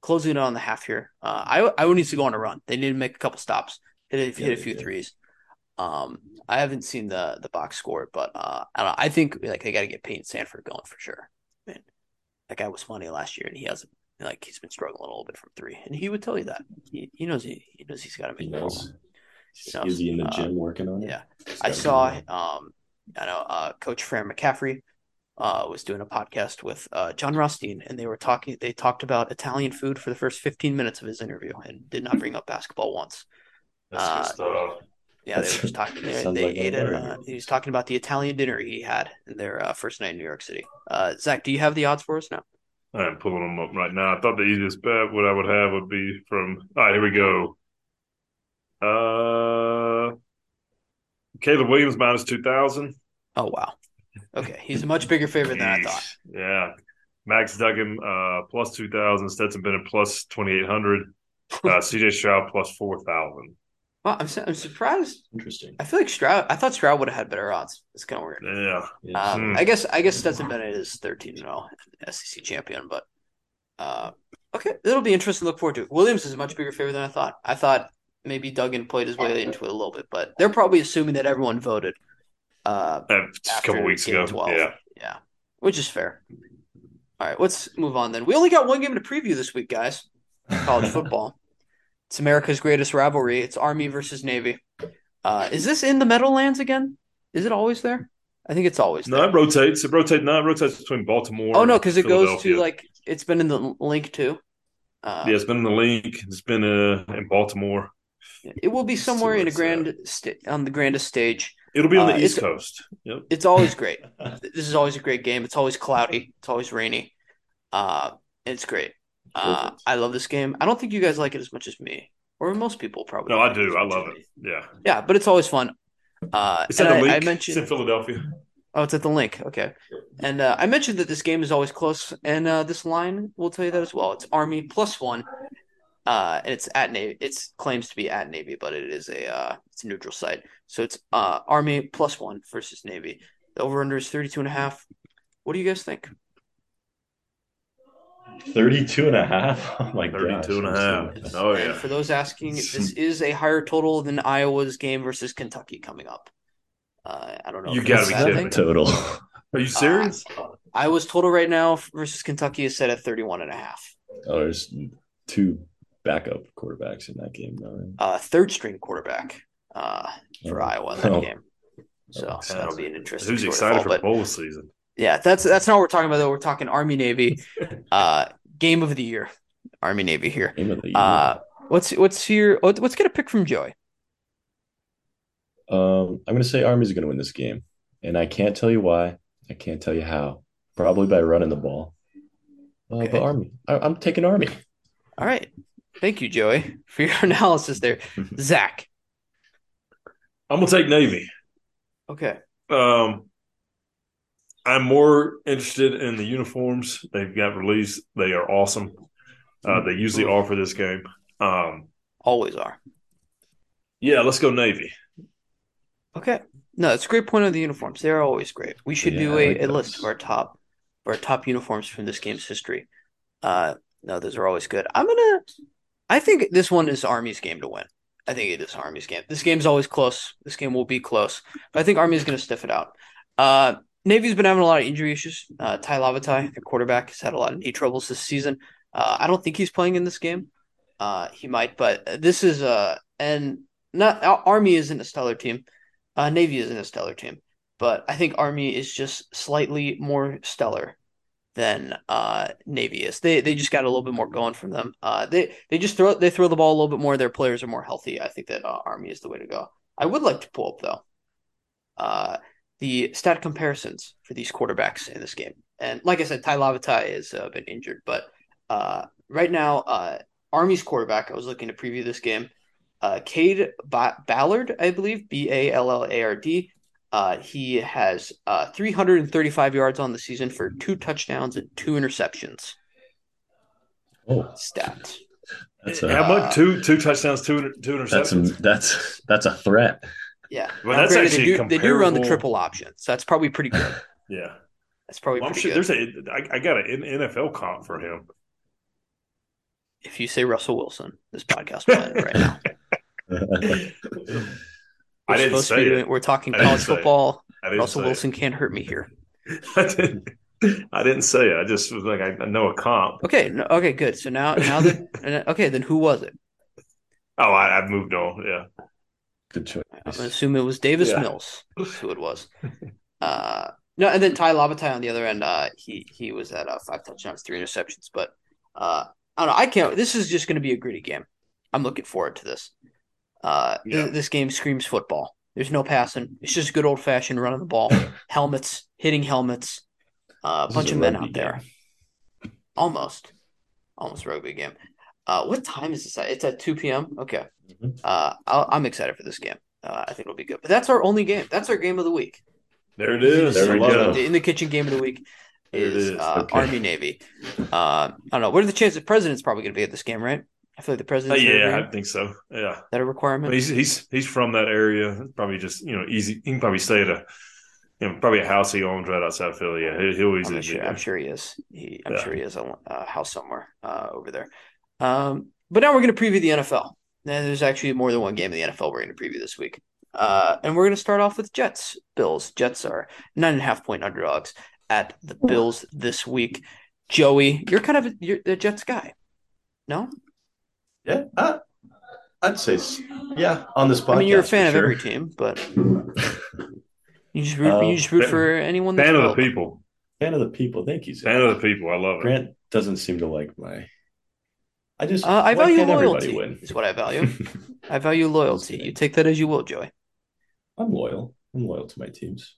closing in on the half here. Uh, Iowa, Iowa needs to go on a run. They need to make a couple stops, hit a, hit a few threes. Um, I haven't seen the the box score, but uh, I don't know. I think like they got to get Payton Sandfort going for sure. Man, that guy was funny last year, and he hasn't like he's been struggling a little bit from three, and he would tell you that. He, he knows he, he knows he's got to He make more. knows. He knows. Is he in the Uh, gym working on it? yeah. I saw um I know uh coach Fran McCaffery uh was doing a podcast with uh Jon Rothstein and they were talking they talked about Italian food for the first 15 minutes of his interview and did not bring up basketball once. That's Uh, good stuff. Yeah, they were just talking they, they like ate it uh, he was talking about the Italian dinner he had in their uh, first night in New York City. Uh Zach, do you have the odds for us now? I'm pulling them up right now. I thought the easiest bet what I would have would be from. All right, here we go. Uh, Caleb Williams minus two thousand. Oh wow. Okay, he's a much bigger favorite than I thought. Yeah, Max Duggan uh, plus two thousand. Stetson Bennett plus twenty eight hundred. [laughs] Uh, C.J. Stroud plus four thousand. Well, I'm su- I'm surprised. Interesting. I feel like Stroud I thought Stroud would have had better odds. It's kind of weird. Yeah, Yeah. Um, Hmm. I guess I guess Stetson Bennett is thirteen and zero, SEC champion. But uh, okay, it'll be interesting to look forward to. Williams is a much bigger favorite than I thought. I thought maybe Duggan played his way into it a little bit, but they're probably assuming that everyone voted. Uh, Uh, just a couple weeks ago. 12. Yeah, yeah, which is fair. All right, let's move on then. We only got one game to preview this week, guys. College [laughs] football. It's America's greatest rivalry. It's Army versus Navy. Uh, is this in the Meadowlands again? Is it always there? I think it's always there. no, it rotates. It rotates. No, it rotates between Baltimore. Oh no, because it goes to like it's been in the Linc too. Uh, Yeah, it's been in the Linc. It's been uh, in Baltimore. It will be somewhere in a grand on the grandest stage. It'll be on the Uh, East Coast. Yep. It's always great. [laughs] This is always a great game. It's always cloudy. It's always rainy. Uh, it's great. Uh, I love this game. I don't think you guys like it as much as me, or most people probably. No, I do. I love it. Yeah. Yeah, but it's always fun. Uh, It's at the I, Linc. I It's in. Philadelphia. Oh, it's at the Linc. Okay. And uh, I mentioned that this game is always close, and uh, this line will tell you that as well. It's Army plus one, uh, and it's at Navy. It's claims to be at Navy, but it is a uh, it's a neutral site. So it's uh, Army plus one versus Navy. The over under is 32 and a half. What do you guys think? 32 and a half. [laughs] Oh my 32 and a half. I'm Oh, and yeah. for those asking, this is a higher total than Iowa's game versus Kentucky coming up. Uh, I don't know. You gotta be kidding me. total. Are you serious? Uh, Iowa's total right now versus Kentucky is set at 31 and a half. Oh, there's two backup quarterbacks in that game, though. uh, third string quarterback uh, for Oh. Iowa in that Oh. game. So Oh, that'll be an interesting. Who's excited fall, for but bowl season? yeah, that's that's not what we're talking about though. We're talking Army Navy, [laughs] uh, game of the year, Army Navy here. Game of the year. Uh, what's what's your let's get a pick from Joey. um, I'm going to say Army's going to win this game, and I can't tell you why. I can't tell you how. Probably by running the ball. Uh, Okay. But Army, I, I'm taking Army. All right, thank you, Joey, for your [laughs] analysis there. [laughs] Zach, I'm gonna take Navy. okay, Um, I'm more interested in the uniforms they've got released. They are awesome. Uh, they usually are for this game. Um, always are. yeah, let's go Navy. Okay. No, it's a great point on the uniforms. They're always great. We should Yeah, do I a, like a list of our top of our top uniforms from this game's history. Uh no, those are always good. I'm gonna I think this one is Army's game to win. I think it is Army's game. This game's always close. This game will be close. But I think Army's gonna stiff it out. Uh Navy's been having a lot of injury issues. Uh Tai Lavatai, their quarterback, has had a lot of knee troubles this season. Uh I don't think he's playing in this game. Uh he might, but this is uh and not Army isn't a stellar team. Uh, Navy isn't a stellar team, but I think Army is just slightly more stellar than uh, Navy is. They they just got a little bit more going from them. Uh, they they just throw they throw the ball a little bit more. Their players are more healthy. I think that uh, Army is the way to go. I would like to pull up though uh, the stat comparisons for these quarterbacks in this game. And like I said, Tai Lavatai has uh, been injured, but uh, right now, uh, Army's quarterback. I was looking to preview this game. Uh, Cade ba- Ballard, I believe, B A L L A R D. Uh, he has uh, 335 yards on the season for two touchdowns and two interceptions. Oh, stats. that's How a much? Two two touchdowns, two two that's a, interceptions. that's that's a threat. Yeah. Well, Now, that's granted, actually they do, they do run the triple option, so that's probably pretty good. [laughs] yeah, That's probably well, I'm sure good. there's a. I, I got an NFL comp for him. If you say Russell Wilson, this podcast will end right now. [laughs] I We're didn't supposed to say be it. doing, we're talking college football. Russell say it. Wilson can't hurt me here. [laughs] I didn't. I didn't say it. I just was like, I, I know a comp. Okay, no, okay, good. So now, now that [laughs] okay, then who was it? Oh, I, I've moved on. Yeah. Good choice. I'm gonna assume it was Davis Yeah. Mills. Who it was. Uh, no, and then Tai Lavatai on the other end. Uh, he he was at uh, five touchdowns, three interceptions. But uh, I don't know. I can't. This is just going to be a gritty game. I'm looking forward to this. Uh, th- this game screams football. There's no passing. It's just good old fashioned running the ball, [laughs] helmets, hitting helmets. Uh, a This bunch a of men rugby out there. Almost, almost a rugby game. Uh, what time is this? It's at two p.m. Okay. Mhm. Uh, I'll, I'm excited for this game. Uh, I think it'll be good. But that's our only game. That's our game of the week. There it is. There There we we go. go. The in the kitchen game of the week There it is, is. uh, Okay. Army Navy. Uh, I don't know. What are the chances? The president's probably going to be at this game, right? I feel like the Uh, president's yeah. I think so. Yeah. that a requirement. He's he's he's from that area. Probably just you know easy. He can probably stay at a you know probably a house he owns right outside of Philly. Yeah, he'll, he'll easily I'm sure. I'm sure he is. He, I'm Yeah. sure he has a, a house somewhere uh, over there. Um, but now we're going to preview the NFL. Now, there's actually more than one game in the NFL we're going to preview this week. Uh, and we're going to start off with Jets Bills. Jets are nine and a half point underdogs at the Bills this week. Joey, you're kind of a, you're the Jets guy. No, Yeah, uh, I'd say yeah. On this podcast, I mean you're a fan of sure. every team, but [laughs] you just root, Uh, you just root fan- for anyone Fan of the people. fan of the people. Thank you, Zach. Fan of the people. I love it. Grant doesn't seem to like my. I just Uh, I value loyalty. win? Is what I value. [laughs] I value loyalty. You take that as you will, Joey. I'm loyal. I'm loyal to my teams.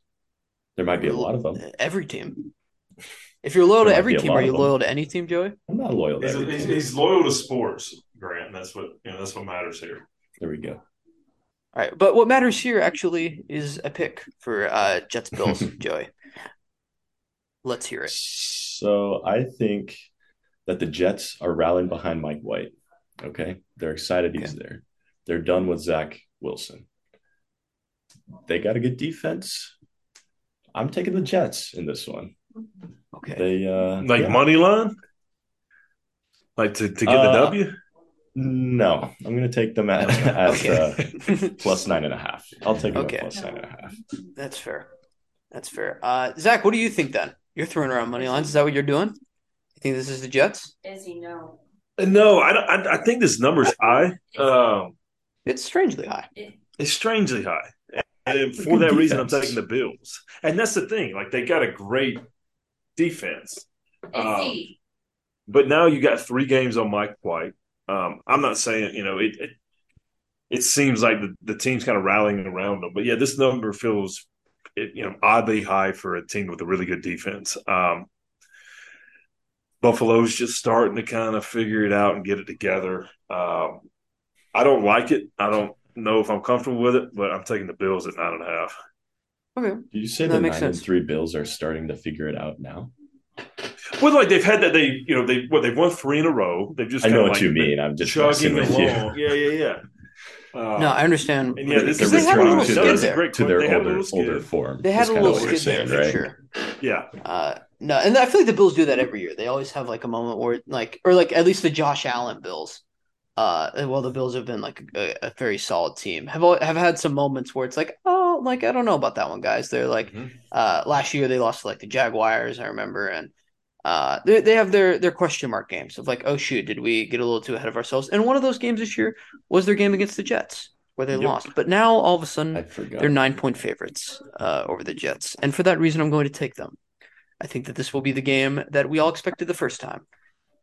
There might be a lot of them. Every team. If you're loyal There to every team, are you loyal to any team, Joey? I'm not loyal to He's, every he's, team. he's loyal to sports, Grant. and That's what you know. That's what matters here. There we go. All right, but what matters here actually is a pick for uh, Jets [laughs] Bills, Joey. Let's hear it. So I think that the Jets are rallying behind Mike White. Okay. They're excited he's there. They're done with Zach Wilson. They got a good defense. I'm taking the Jets in this one. Okay. They uh Like yeah. money line, like to, to get the Uh, W. No, I'm gonna take them at, at [laughs] Okay. uh, [laughs] plus nine and a half. I'll take them Okay. at plus nine and a half. That's fair. That's fair. Uh, Zach, what do you think then? You're throwing around money lines. Is that what you're doing? You think this is the Jets? Izzy, no. No, I, don't- I I think this number's high. Um, It's strangely high. it's strangely high, and a for good that reason, I'm taking the Bills. And that's the thing; like they got a great defense. Um, But now you got three games on Mike White. Um, I'm not saying you know it. It, it seems like the, the team's kind of rallying around them, but yeah, this number feels it, you know oddly high for a team with a really good defense. Um, Buffalo's just starting to kind of figure it out and get it together. Um, I don't like it. I don't know if I'm comfortable with it, but I'm taking the Bills at nine and a half. Okay. Did you say That the makes nine and three Bills are starting to figure it out now? Well, like they've had that they you know they what they've won three in a row. They've just I know what like you mean. I'm just messing chugging with you. along. Yeah, yeah, yeah. Uh, [laughs] No, I understand. And yeah, this is they had a returning little to skid their- there. great to their They older older form. They had is a kinda little skid there for right? sure. Yeah, Uh, no, and I feel like the Bills do that every year. They always have like a moment where, like, or like at least the Josh Allen Bills. Uh, and while the Bills have been like a, a very solid team, have al- have had some moments where it's like, oh, like I don't know about that one, guys. They're like, Mhm. uh, last year they lost to like the Jaguars, I remember, and uh, they they have their their question mark games of like, oh shoot, did we get a little too ahead of ourselves? And one of those games this year was their game against the Jets where they Yep. lost. But now all of a sudden they're nine point favorites uh, over the Jets. And for that reason, I'm going to take them. I think that this will be the game that we all expected the first time.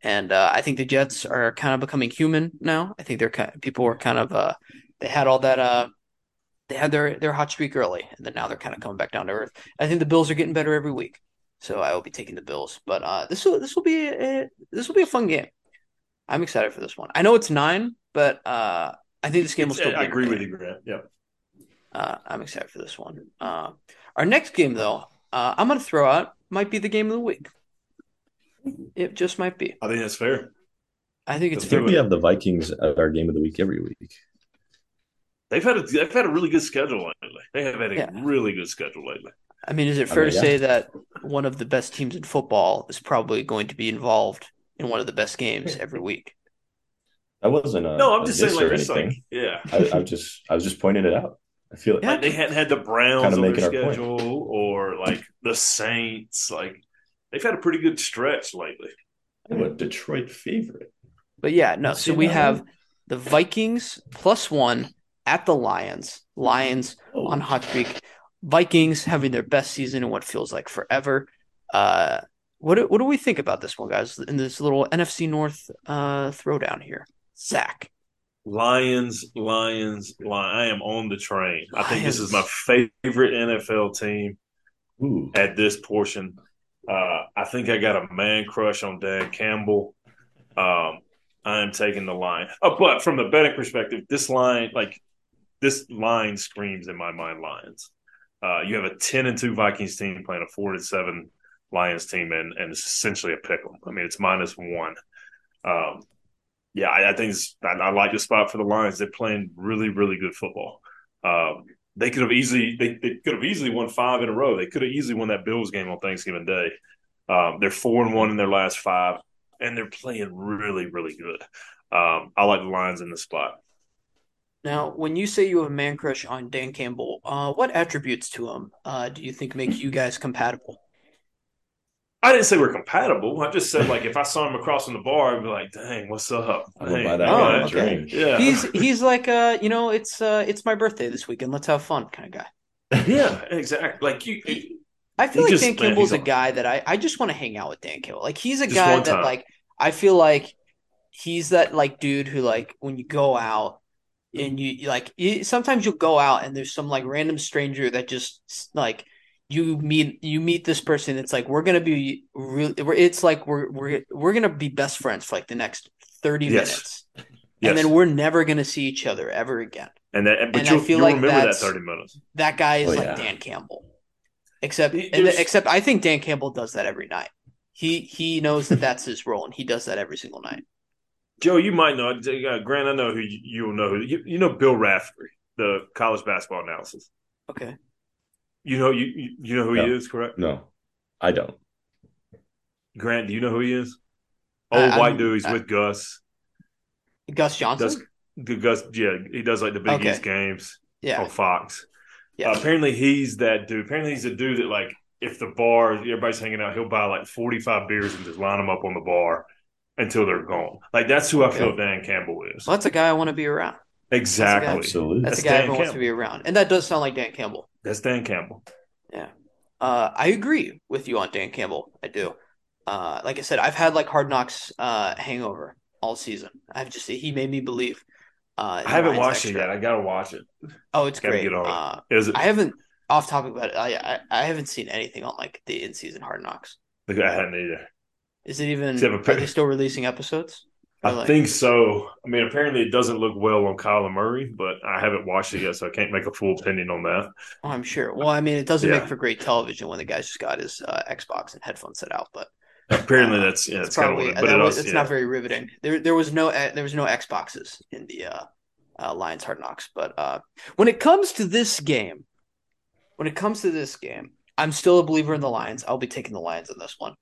And uh, I think the Jets are kind of becoming human now. I think they're kind of, people were kind of uh, they had all that uh, they had their their hot streak early, and then now they're kind of coming back down to earth. I think the Bills are getting better every week, so I will be taking the Bills. But uh, this will this will be a, this will be a fun game. I'm excited for this one. I know it's nine, but uh, I think this game will still. I agree with you, Grant. Yeah, Uh, I'm excited for this one. Uh, our next game, though, uh, I'm going to throw out might be the game of the week. It just might be. I think that's fair. I think it's I think fair. we have the Vikings at our game of the week every week. They've had a they've had a really good schedule lately. They have had a Yeah. really good schedule lately. I mean, is it I fair mean, to yeah. say that one of the best teams in football is probably going to be involved in one of the best games every week? I wasn't a No, I'm a just saying, like, or like, anything. yeah, I, I just I was just pointing it out. I feel Yeah. like they hadn't had the Browns Kinda on their making our point. schedule or like the Saints. Like they've had a pretty good stretch lately. I'm a Detroit favorite. But yeah, no. So we have the Vikings plus one at the Lions. Lions Oh, on hot streak. Vikings having their best season in what feels like forever. Uh, what do, what do we think about this one, guys? In this little NFC North uh, throwdown here, Zach. Lions, Lions, Lions. I am on the train. I think this is my favorite NFL team Ooh. at this portion. Uh, I think I got a man crush on Dan Campbell. Um, I am taking the line. Oh, but from the betting perspective, this line, like this line, screams in my mind Lions. Uh, you have a ten and two Vikings team playing a four and seven Lions team, and and it's essentially a pick 'em. I mean, it's minus one. Um, yeah, I, I think I, I like the spot for the Lions. They're playing really, really good football. Um, they could have easily they, they could have easily won five in a row. They could have easily won that Bills game on Thanksgiving Day. Um, they're four and one in their last five, and they're playing really, really good. Um, I like the Lions in the spot. Now, when you say you have a man crush on Dan Campbell, uh, what attributes to him uh, do you think make you guys compatible? I didn't say we're compatible. I just said like if I saw him across from the bar, I'd be like, "Dang, what's up?" I'm gonna Dang, buy that Oh, okay. Yeah, He's he's like uh you know it's uh it's my birthday this weekend let's have fun kind of guy. yeah, exactly. Like you, you I feel like just- Dan Campbell's he's a a- guy that I, I just want to hang out with Dan Campbell. Like he's a Just guy that like I feel like he's that like dude who like when you go out Mm-hmm. and you like you, sometimes you'll go out and there's some like random stranger that just like you meet you meet this person. It's like we're gonna be really. It's like we're we're we're gonna be best friends for like the next thirty yes. minutes, yes. and then we're never gonna see each other ever again. And that, but and I feel like remember that thirty minutes. That guy is oh, like yeah. Dan Campbell, except was, except I think Dan Campbell does that every night. He he knows that that's his role, and he does that every single night. Joe, you might know. Uh, Grant, I know who you, you know. Who, you, you know Bill Raftery, the college basketball analysis. Okay. You know you you know who no. he is, correct? No, I don't. Grant, do you know who he is? Old white dude. He's with Gus. Gus Johnson. Does, Gus, yeah, he does like the Big okay. East games. Yeah. On Fox. Yeah. Uh, apparently, he's that dude. Apparently, he's a dude that like if the bar everybody's hanging out, he'll buy like forty five beers and just line them up on the bar until they're gone. Like that's who okay. I feel Dan Campbell is. Well, that's a guy I want to be around. Exactly. That's Absolutely. That's, that's a guy everyone wants to be around, and that does sound like Dan Campbell. That's Dan Campbell. Yeah, uh, I agree with you on Dan Campbell. I do. Uh, like I said, I've had like Hard Knocks uh, hangover all season. I've just he made me believe. Uh, I haven't watched extra. it yet. I gotta watch it. Oh, it's great. Get on uh, Is it? I haven't off topic about it. I, I, I haven't seen anything on like the in season Hard Knocks. I hadn't either. Is it even? Are they still releasing episodes? I like, think so. I mean, apparently it doesn't look well on Kyler Murray, but I haven't watched it yet, so I can't make a full opinion on that. Oh, I'm sure. Well, I mean, it doesn't yeah. make for great television when the guy's just got his uh, Xbox and headphones set out, but apparently uh, that's yeah, it's, probably kind of but it was, it's yeah. not very riveting. There, there was no uh, there was no Xboxes in the uh, uh, Lions Hard Knocks, but uh, when it comes to this game, when it comes to this game, I'm still a believer in the Lions. I'll be taking the Lions in this one.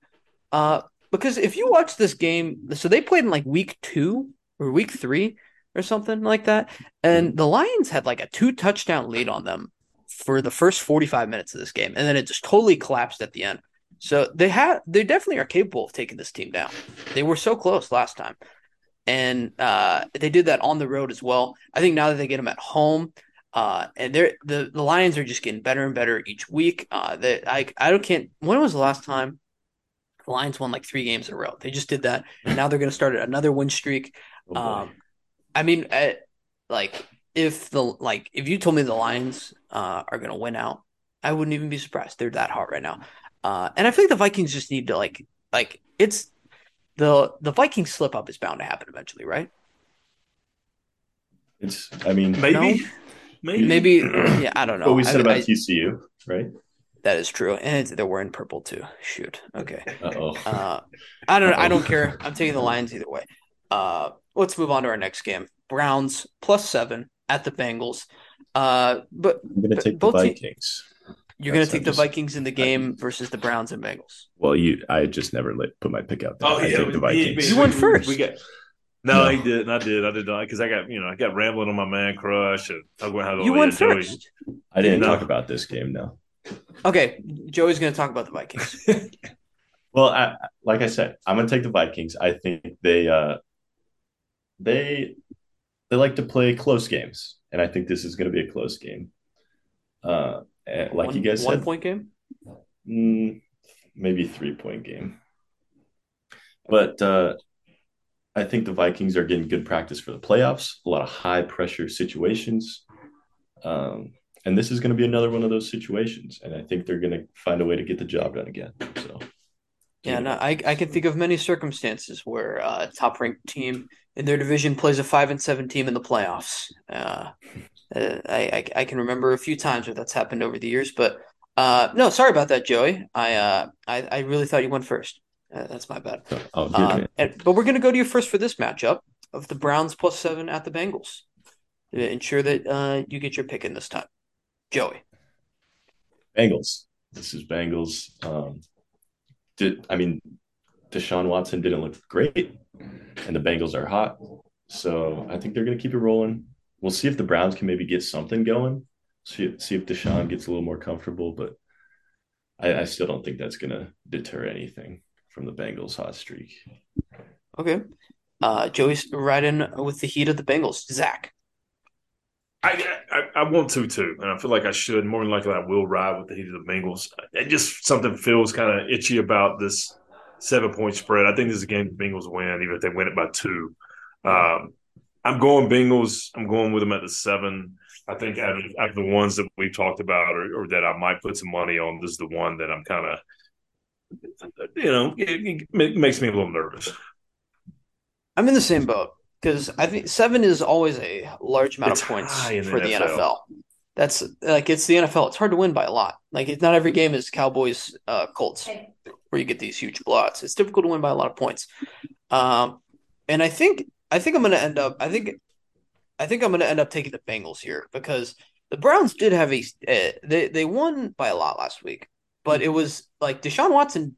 Uh, because if you watch this game, so they played in like week two or week three or something like that, and the Lions had like a two touchdown lead on them for the first 45 minutes of this game, and then it just totally collapsed at the end. So they had they definitely are capable of taking this team down. They were so close last time. And uh, they did that on the road as well. I think now that they get them at home, uh, and they're the, the Lions are just getting better and better each week. Uh, that I I don't can't. When was the last time the Lions won like three games in a row. They just did that. And now they're going to start another win streak. Oh um, I mean, uh, like if the like if you told me the Lions uh, are going to win out, I wouldn't even be surprised. They're that hot right now. Uh, and I feel like the Vikings just need to like like it's the the Viking slip up is bound to happen eventually, right? It's I mean maybe no? maybe maybe [clears throat] yeah I don't know. What we said I, about I, TCU, right? That is true, and they're wearing purple too. Shoot. Okay. Uh-oh. Uh, I don't. I don't care. I'm taking the Lions either way. Uh, let's move on to our next game. Browns plus seven at the Bengals. Uh, but I'm gonna take the Vikings. Te- you're going to take the Vikings in the game versus the Browns and Bengals. Well, you, I just never let, put my pick out there. Oh I yeah, the Vikings. you went first. We got, no, no, he did. I did. I did not because I got you know I got rambling on my man crush and talking about how you went first. Joey. I didn't no. talk about this game. No. Okay, Joey's going to talk about the Vikings. [laughs] well, I, like I said, I'm going to take the Vikings. I think they uh, they they like to play close games, and I think this is going to be a close game. Uh, like one, you guys one said, point game, mm, maybe three point game. But uh, I think the Vikings are getting good practice for the playoffs. A lot of high pressure situations. Um, and this is going to be another one of those situations and i think they're going to find a way to get the job done again so. Yeah no, I, I can think of many circumstances where a top ranked team in their division plays a five and seven team in the playoffs. Uh, uh, I, I, I can remember a few times where that's happened over the years but uh, no sorry about that joey. I uh, I, I really thought you went first. Uh, that's my bad. Oh, uh, and, but we're going to go to you first for this matchup of the browns plus seven at the bengals to ensure that you get your pick in this time Joey. Bengals. This is Bengals. Um, did I mean Deshaun Watson didn't look great, and the Bengals are hot. So I think they're going to keep it rolling. We'll see if the Browns can maybe get something going. See, see if Deshaun gets a little more comfortable, but I, I still don't think that's going to deter anything from the Bengals' hot streak. Okay. Uh, Joey's right in with the heat of the Bengals. Zach. I, I, I want to too, and I feel like I should. More than likely, I will ride with the heat of the Bengals. It just something feels kind of itchy about this seven point spread. I think this is a game the Bengals win, even if they win it by two. Um, I'm going Bengals. I'm going with them at the seven. I think out of, out of the ones that we've talked about or, or, that I might put some money on, this is the one that I'm kind of, you know, it, it, makes me a little nervous. I'm in the same boat because I think seven is always a large amount it's of points for the NFL. NFL. That's like it's the NFL. It's hard to win by a lot. Like it's not every game is Cowboys uh, Colts where you get these huge blowouts. It's difficult to win by a lot of points. Um, and I think I think I'm going to end up. I think I think I'm going to end up taking the Bengals here because the Browns did have a uh, they they won by a lot last week, but it was like Deshaun Watson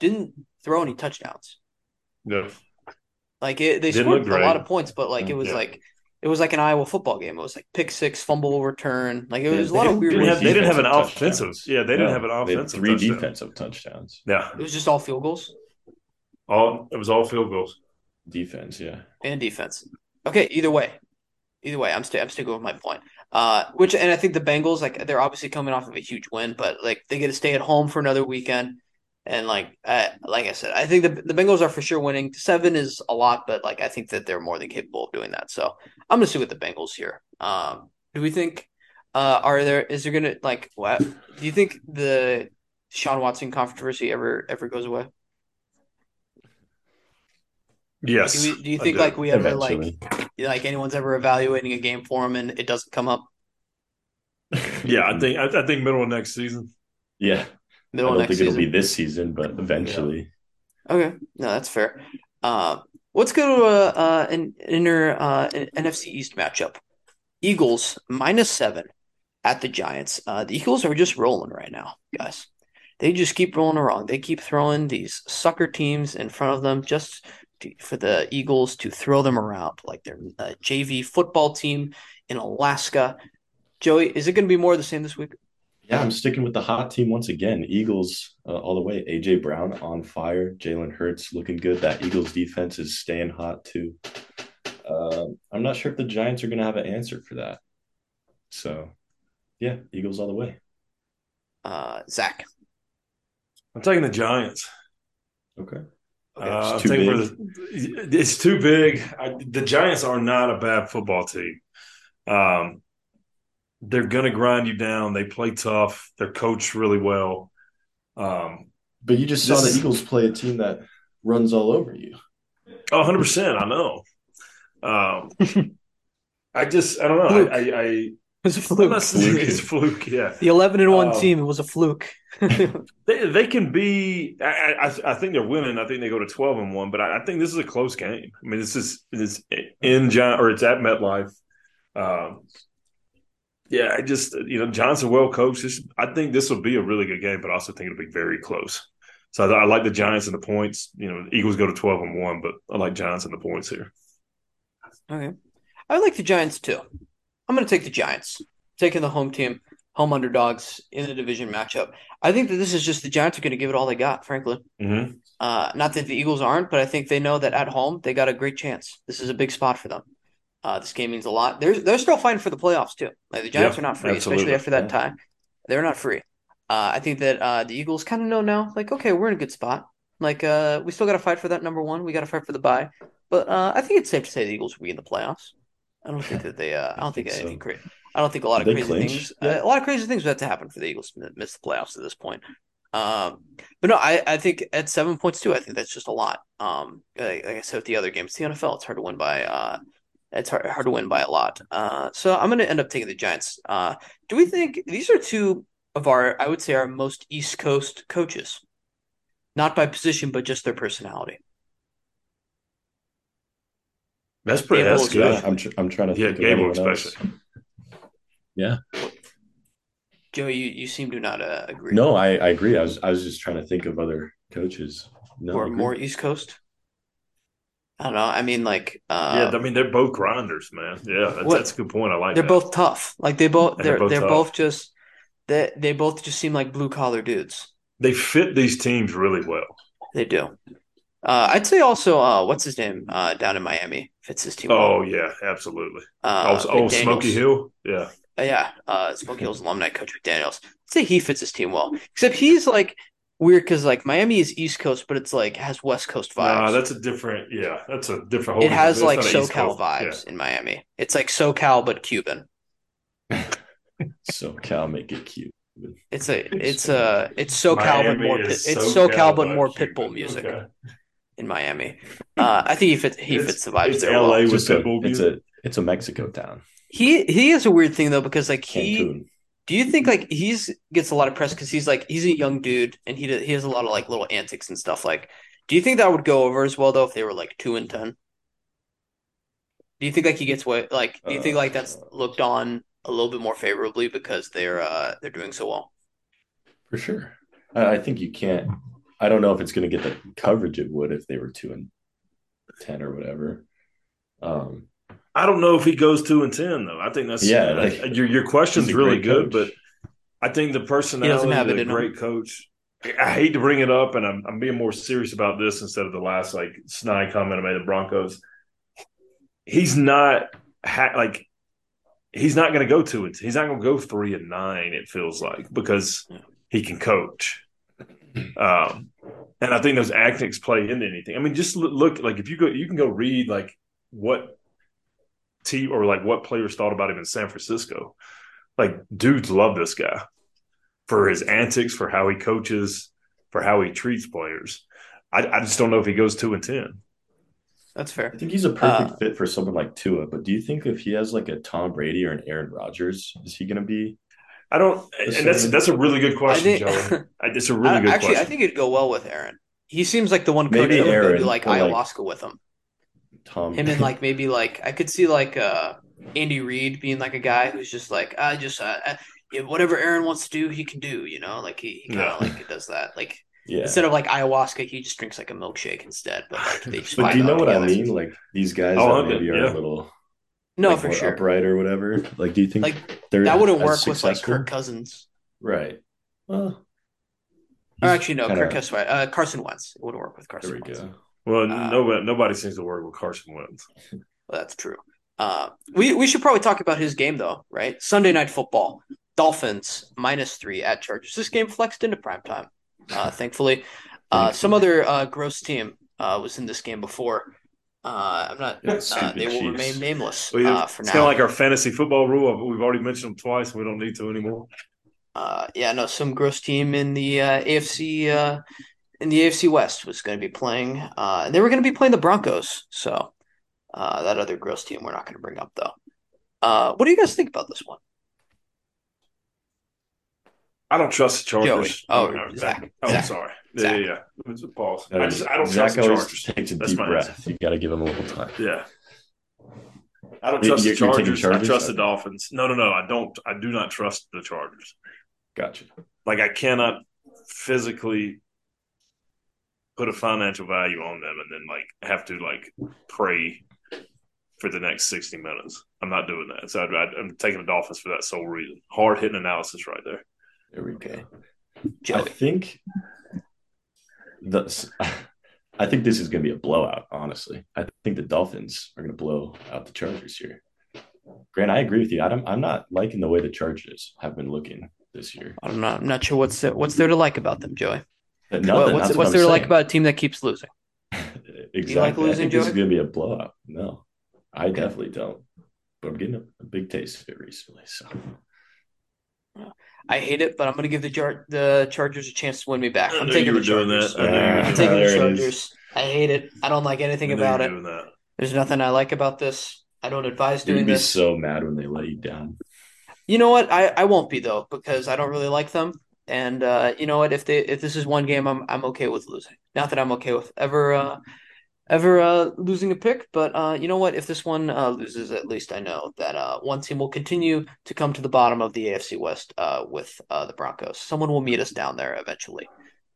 didn't throw any touchdowns. No. Like it, they Didn't scored a lot of points, but like it was yeah. like it was like an Iowa football game. It was like pick six, fumble return. Like it was a lot of weird. Didn't have, they didn't have an offensive. Yeah, they didn't have an offensive. Three touchdown. defensive touchdowns. Yeah, it was just all field goals. All it was all field goals. Defense, yeah, and defense. Okay, either way, either way, I'm st- I'm sticking with my point. Uh, which and I think the Bengals like they're obviously coming off of a huge win, but like they get to stay at home for another weekend. And like, uh, like I said, I think the the Bengals are for sure winning. Seven is a lot, but like I think that they're more than capable of doing that. So I'm gonna see with the Bengals here. Um, do we think? Uh, are there? Is there gonna like? What do you think the Sean Watson controversy ever ever goes away? Yes. Do, we, do you think like we ever Eventually. like like anyone's ever evaluating a game for him and it doesn't come up? [laughs] yeah, I think I, I think middle of next season. Yeah, I don't think season. it'll be this season, but eventually. Yeah. Okay, no, that's fair. Uh, let's go to uh, uh, an inner uh, an NFC East matchup. Eagles minus seven at the Giants. Uh, the Eagles are just rolling right now, guys. They just keep rolling around. They keep throwing these sucker teams in front of them just to, for the Eagles to throw them around like their JV football team in Alaska. Joey, is it going to be more of the same this week? Yeah, I'm sticking with the hot team once again. Eagles uh, all the way. AJ Brown on fire. Jalen Hurts looking good. That Eagles defense is staying hot too. Uh, I'm not sure if the Giants are going to have an answer for that. So, yeah, Eagles all the way. Uh, Zach, I'm taking the Giants. Okay. okay uh, I'm for the. It's too big. I, the Giants are not a bad football team. Um, they're going to grind you down. They play tough. They're coached really well. Um, but you just saw the Eagles play a team that runs all over you. Oh, 100%. I know. Um, [laughs] I just, I don't know. I, I, I, it was a fluke. It's a fluke, yeah. The 11 and 1 um, team, it was a fluke. [laughs] they, they can be, I, I, I, think they're winning. I think they go to 12 and 1, but I, I think this is a close game. I mean, this is, it's in John, or it's at MetLife. Um, yeah, I just you know Johnson well coached. I think this will be a really good game, but I also think it'll be very close. So I, I like the Giants and the points. You know, Eagles go to twelve and one, but I like Giants and the points here. Okay, I like the Giants too. I'm going to take the Giants, taking the home team, home underdogs in the division matchup. I think that this is just the Giants are going to give it all they got. Frankly, mm-hmm. uh, not that the Eagles aren't, but I think they know that at home they got a great chance. This is a big spot for them. Uh, this game means a lot. They're they're still fighting for the playoffs too. Like the Giants are not free, absolutely. especially after that tie. They're not free. Uh, I think that uh, the Eagles kind of know now. Like, okay, we're in a good spot. Like, uh, we still got to fight for that number one. We got to fight for the bye. But uh, I think it's safe to say the Eagles will be in the playoffs. I don't think that they. Uh, I don't think, think anything so. crazy. I don't think a lot of crazy clinch? things. Yeah. Uh, a lot of crazy things would have to happen for the Eagles to miss the playoffs at this point. Um, but no, I, I think at seven points too. I think that's just a lot. Um, like, like I said with the other games, the NFL, it's hard to win by uh it's hard, hard to win by a lot. Uh, so I'm going to end up taking the Giants. Uh, do we think these are two of our, I would say, our most East Coast coaches? Not by position, but just their personality. That's pretty. That's good. Yeah, I'm, tr- I'm trying to yeah, Gable especially. Yeah. Joe, you, you seem to not uh, agree. No, I, I agree. I was I was just trying to think of other coaches. No, or more East Coast. I don't know. I mean, like, uh, yeah. I mean, they're both grinders, man. Yeah, that's, what, that's a good point. I like. They're that. both tough. Like they both. They're they're, both, they're both, just. They they both just seem like blue collar dudes. They fit these teams really well. They do. Uh, I'd say also, uh, what's his name uh, down in Miami fits his team. Oh well. yeah, absolutely. Uh, oh, oh Smoky Hill, yeah, uh, yeah. Uh, Smoky Hill's alumni coach McDaniel's. I'd say he fits his team well, except he's like weird because like Miami is East Coast, but it's like has West Coast vibes. Nah, that's a different. Yeah, that's a different. it has it's like not an SoCal Coast- vibes in Miami. It's like SoCal but Cuban. [laughs] So Cal make it cute. It's a [laughs] it's a it's SoCal but more pit, is it's SoCal, SoCal but but more Cuban. pitbull music Okay. in Miami. [laughs] Uh, I think he fits he It's- fits the vibes it's there. LA well. with It's, a, Pitbull it's music? a it's a Mexico town. He he has a weird thing though because like he Cancun. Do you think like he's gets a lot of press because he's like he's a young dude and he he has a lot of like little antics and stuff like. Do you think that would go over as well though if they were like two and ten? Do you think like he gets what like? Do you think like that's looked on a little bit more favorably because they're uh they're doing so well? For sure. I, I think you can't. I don't know if it's going to get the coverage it would if they were two and ten or whatever. Um, I don't know if he goes two and ten though. I think that's Yeah, like, your your question's really good, coach. but I think the personality have of it a in him. great coach. I hate to bring it up, and I'm I'm being more serious about this instead of the last like snide comment I made the Broncos. He's not ha- like he's not going to go two and he's not going to go three and nine. It feels like because he can coach. [laughs] Um, and I think those antics play into anything. I mean, just look, look like if you go, you can go read like what team or like what players thought about him in San Francisco. Like dudes love this guy for his antics, for how he coaches, for how he treats players. I, I just don't know if he goes two and ten. That's fair. I think he's a perfect Uh, fit for someone like Tua. But do you think if he has like a Tom Brady or an Aaron Rodgers, is he going to be? I don't, and that's that's a really good question, I think- Joey. [laughs] It's a really I- good actually, question. I think it'd go well with Aaron. He seems like the one coach Maybe that would go Aaron, do like or, like- ayahuasca with him. Tom Him and [laughs] like maybe like I could see like uh Andy Reid being like a guy who's just like I just uh, uh, yeah, whatever Aaron wants to do, he can do. You know, like he, he kind of Yeah. like does that. Like yeah. instead of like ayahuasca, he just drinks like a milkshake instead. But like they [laughs] just. But do you know out what I mean? Like these guys Oh, that maybe are yeah. a little No, like, for more sure. upright or whatever. [laughs] Like, do you think Like they're that wouldn't as work with like? Kirk Cousins. Right. Well, Or actually, no, kinda- Kirk Cousins. Uh, Carson Wentz. It wouldn't work with There Carson we Wentz. go. Well, uh, nobody nobody seems to work with Carson Wentz. Well, that's true. Uh, we we should probably talk about his game though, right? Sunday night football, Dolphins minus three at Chargers. This game flexed into prime time, uh, thankfully. Uh, some other uh, gross team uh, was in this game before. Uh, I'm not. Uh, they will Chiefs. remain nameless uh, for it's kind of like our fantasy football rule. We've already mentioned them twice. And we don't need to anymore. Uh, yeah, no, some gross team in the uh, AFC uh, in the AFC West was going to be playing. Uh, and they were going to be playing the Broncos. So uh, that other gross team we're not going to bring up though. Uh, what do you guys think about this one? I don't trust the Chargers. Joey. Oh, no, Zach. Oh, Zach. sorry. Zach. Yeah, yeah, yeah. It was a pause. Uh, I just I don't Zach trust the Chargers. takes a That's deep my breath. You got to give him a little time. Yeah. I don't You- trust the you're- you're Chargers. I Chargers? trust the Dolphins. No, no, no. I don't. I do not trust the Chargers. Gotcha. Like I cannot physically put a financial value on them and then like have to like pray for the next sixty minutes. I'm not doing that. So I'd, I'd, I'm taking the Dolphins for that sole reason. Hard hitting analysis right there. There we go. Okay. I think the I think this is going to be a blowout. Honestly, I think the Dolphins are going to blow out the Chargers here. Grant, I agree with you. I'm I'm not liking the way the Chargers have been looking this year. I'm not. I'm not sure what's there, what's there to like about them, Joey. But What- what's what's what there I'm to like about a team that keeps losing? [laughs] exactly? like I losing, think this Joey? is going to be a blowout. No, I definitely don't. But I'm getting a, a big taste of it recently. So I hate it, but I'm going to give the Jar- the Chargers a chance to win me back. I I'm taking the Chargers. that. I knew you were Uh, I'm doing taking the Chargers. I hate it. I don't like anything I knew you about it. There's nothing I like about this. I don't advise you're doing gonna be this. so mad when they let you down. You know what? I, I won't be though because I don't really like them. And uh, you know what? If they if this is one game, I'm I'm okay with losing. Not that I'm okay with ever uh, ever uh, losing a pick, but uh, you know what? If this one uh, loses, at least I know that uh, one team will continue to come to the bottom of the AFC West uh, with uh, the Broncos. Someone will meet us down there eventually.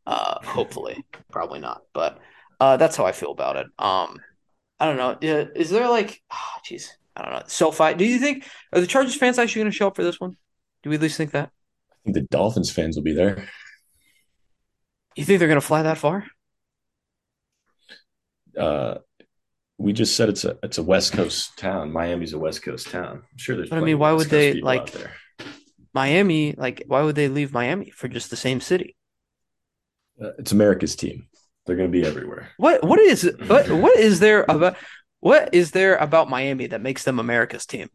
Uh, hopefully, probably not, but uh, that's how I feel about it. Um, I don't know. Is there like, ah, jeez, I don't know. SoFi. Do you think are the Chargers fans actually going to show up for this one? Do we at least think that? Think the Dolphins fans will be there. You think they're going to fly that far? uh, we just said it's a it's a West Coast town. Miami's a West Coast town. I'm sure there's. But I mean, why would they, like-. Miami, like, why would they leave Miami for just the same city? Uh, it's America's team. They're going to be everywhere. What what is what [laughs] what is there about what is there about Miami that makes them America's team?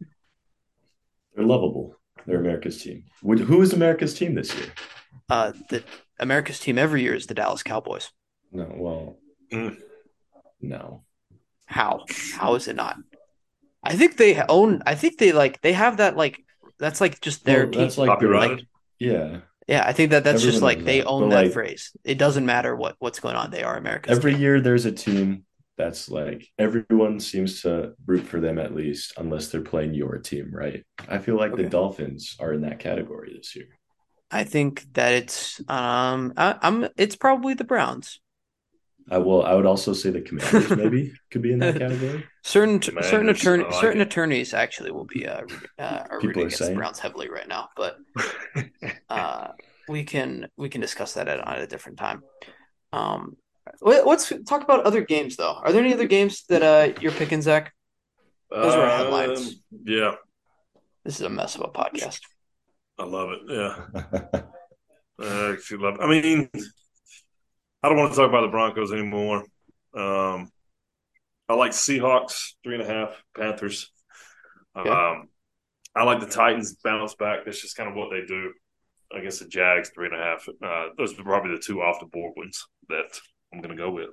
They're lovable. They're America's team. Who is America's team this year? Uh, the America's team every year is the Dallas Cowboys. No, well, Mm. no. How how is it not? I think they own. I think they like they have that like that's like just their Well, team. that's like Copyrighted. Like, yeah. yeah, I think that that's just like they that, own but, that like- phrase. It doesn't matter what what's going on. They are America's Every team. year there's a team that's like everyone seems to root for them at least, unless they're playing your team, right? I feel like Okay. the Dolphins are in that category this year. I think that it's um I, I'm it's probably the Browns. I will. I would also say the Commanders [laughs] maybe could be in that category. Certain certain attorney like certain it. attorneys actually will be uh, uh are People rooting are against the saying. Browns heavily right now, but [laughs] uh we can we can discuss that at, at a different time. Um, let- let's talk about other games though. Are there any other games that uh you're picking, Zach? Those are our headlines. Um, Yeah, This is a mess of a podcast. I love it. Yeah, [laughs] I actually love. It. I mean, I don't want to talk about the Broncos anymore. Um, I like Seahawks three and a half, Panthers. Okay. Um, I like the Titans bounce back. That's just kind of what they do I guess the Jags three and a half. Uh, those are probably the two off the board ones that I'm going to go with.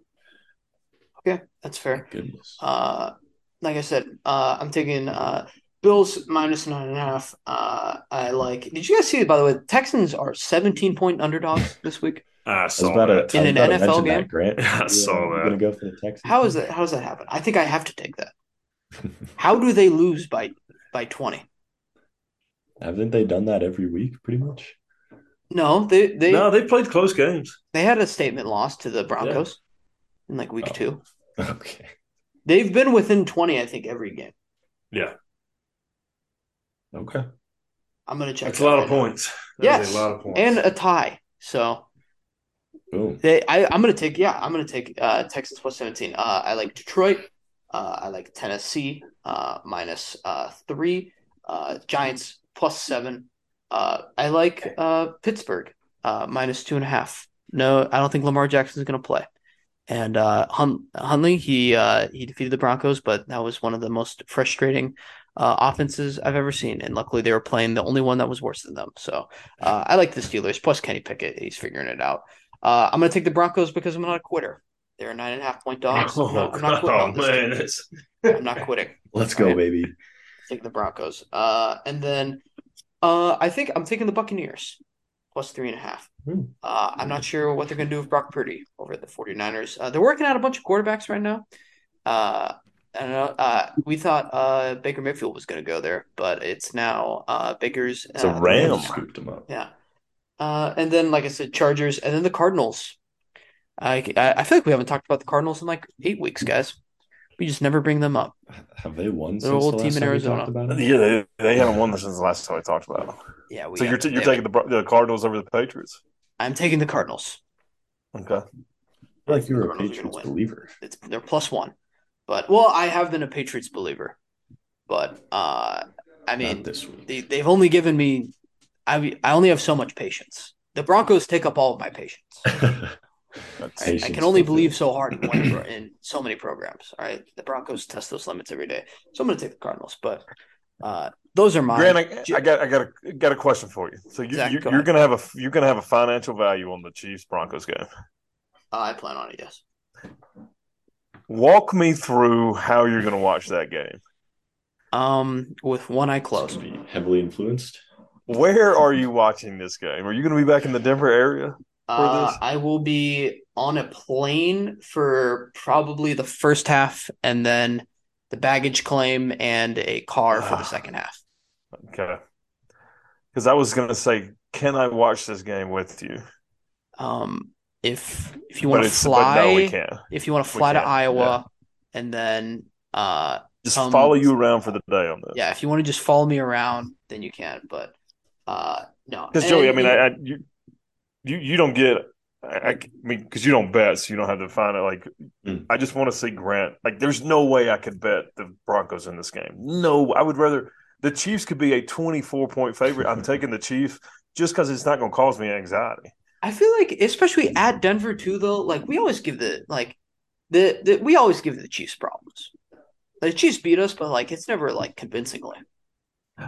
Okay, that's fair. Goodness. Uh, like I said, uh, I'm taking uh, Bills minus nine and a half. Uh, I like. Did you guys see? By the way, Texans are 17 point underdogs [laughs] this week. I I was saw about to, that. In [laughs] I an about NFL game? that, Grant. I saw You're that. Gonna go for the Texans. How is that? How does that happen? I think I have to take that. [laughs] How do they lose by by 20? Haven't they done that every week, pretty much? No, they they no, they played close games. they had a statement loss to the Broncos in like week Oh. two. [laughs] Okay. They've been within 20, I think, every game. Yeah, Okay. I'm gonna check. that's that a lot of now. points. That Yes, a lot of points. and a tie. So Boom. they, I, I'm gonna take. Yeah, I'm gonna take uh, Texans plus 17. Uh, I like Detroit. Uh, I like Tennessee uh, minus uh, three. Uh, Giants plus seven. Uh, I like uh, Pittsburgh uh, minus two and a half. No, I don't think Lamar Jackson is gonna play. And uh, Hun- Huntley, he uh, he defeated the Broncos, but that was one of the most frustrating uh, offenses I've ever seen. And luckily, they were playing the only one that was worse than them. So uh, I like the Steelers. Plus Kenny Pickett, he's figuring it out. Uh, I'm going to take the Broncos because I'm not a quitter. They're nine and a half point dogs. I'm [laughs] not, I'm not quitting oh man, I'm not quitting. [laughs] Let's go, Alright. baby. Take the Broncos. Uh, and then uh, I think I'm taking the Buccaneers plus three and a half. Hmm. Uh, I'm not sure what they're going to do with Brock Purdy over at the 49ers. Uh, they're working out a bunch of quarterbacks right now. Uh, I don't know. Uh, we thought uh, Baker Mayfield was going to go there, but it's now uh, Baker's. It's a uh, Ram. Scooped him up. Yeah. Uh, and then, like I said, Chargers, and then the Cardinals. I, I I feel like we haven't talked about the Cardinals in like eight weeks, guys. We just never bring them up. [laughs] Have they won Their since old the team last in time we Arizona. talked about yeah. They, they haven't won this since the last time we talked about them. Yeah, we So you're t- you're taking the the Cardinals over the Patriots. I'm taking the Cardinals. Okay. I feel like you're a Cardinals are gonna Patriots believer. It's they're plus one, but well, I have been a Patriots believer, but uh, I mean, this they they've only given me, I I only have so much patience. The Broncos take up all of my patience. [laughs] That's, I, I can only believe so hard in, one, [clears throat] pro- in so many programs. All right, the Broncos test those limits every day, so I'm going to take the Cardinals. But uh, those are mine. Grant, I, I got I got a got a question for you. So you, Zach, you go you're ahead. gonna have a you're gonna have a financial value on the Chiefs Broncos game. Uh, I plan on it. Yes. Walk me through how you're gonna watch that game. Um, with one eye closed. be heavily influenced. Where are you watching this game? Are you gonna be back in the Denver area? Uh? I will be on a plane for probably the first half, and then the baggage claim and a car for the second half. Okay. Because I was gonna say, can I watch this game with you? Um, if if you want to it's but no, we fly, can't. if you want to fly to Iowa, and then uh, Just Um, follow you around for the day on this. yeah, if you want to just follow me around, then you can. But uh, no, Because Joey, I mean, I, I you you you don't get. I, I mean, because you don't bet, so you don't have to find it. Like, Mm. I just want to see Grant. Like, there's no way I could bet the Broncos in this game. No, I would rather the Chiefs could be a 24 point favorite. I'm taking the Chiefs just because it's not going to cause me anxiety. I feel like, especially at Denver too, though, like we always give the like the, the we always give the Chiefs problems. The Chiefs beat us, but like it's never like convincingly.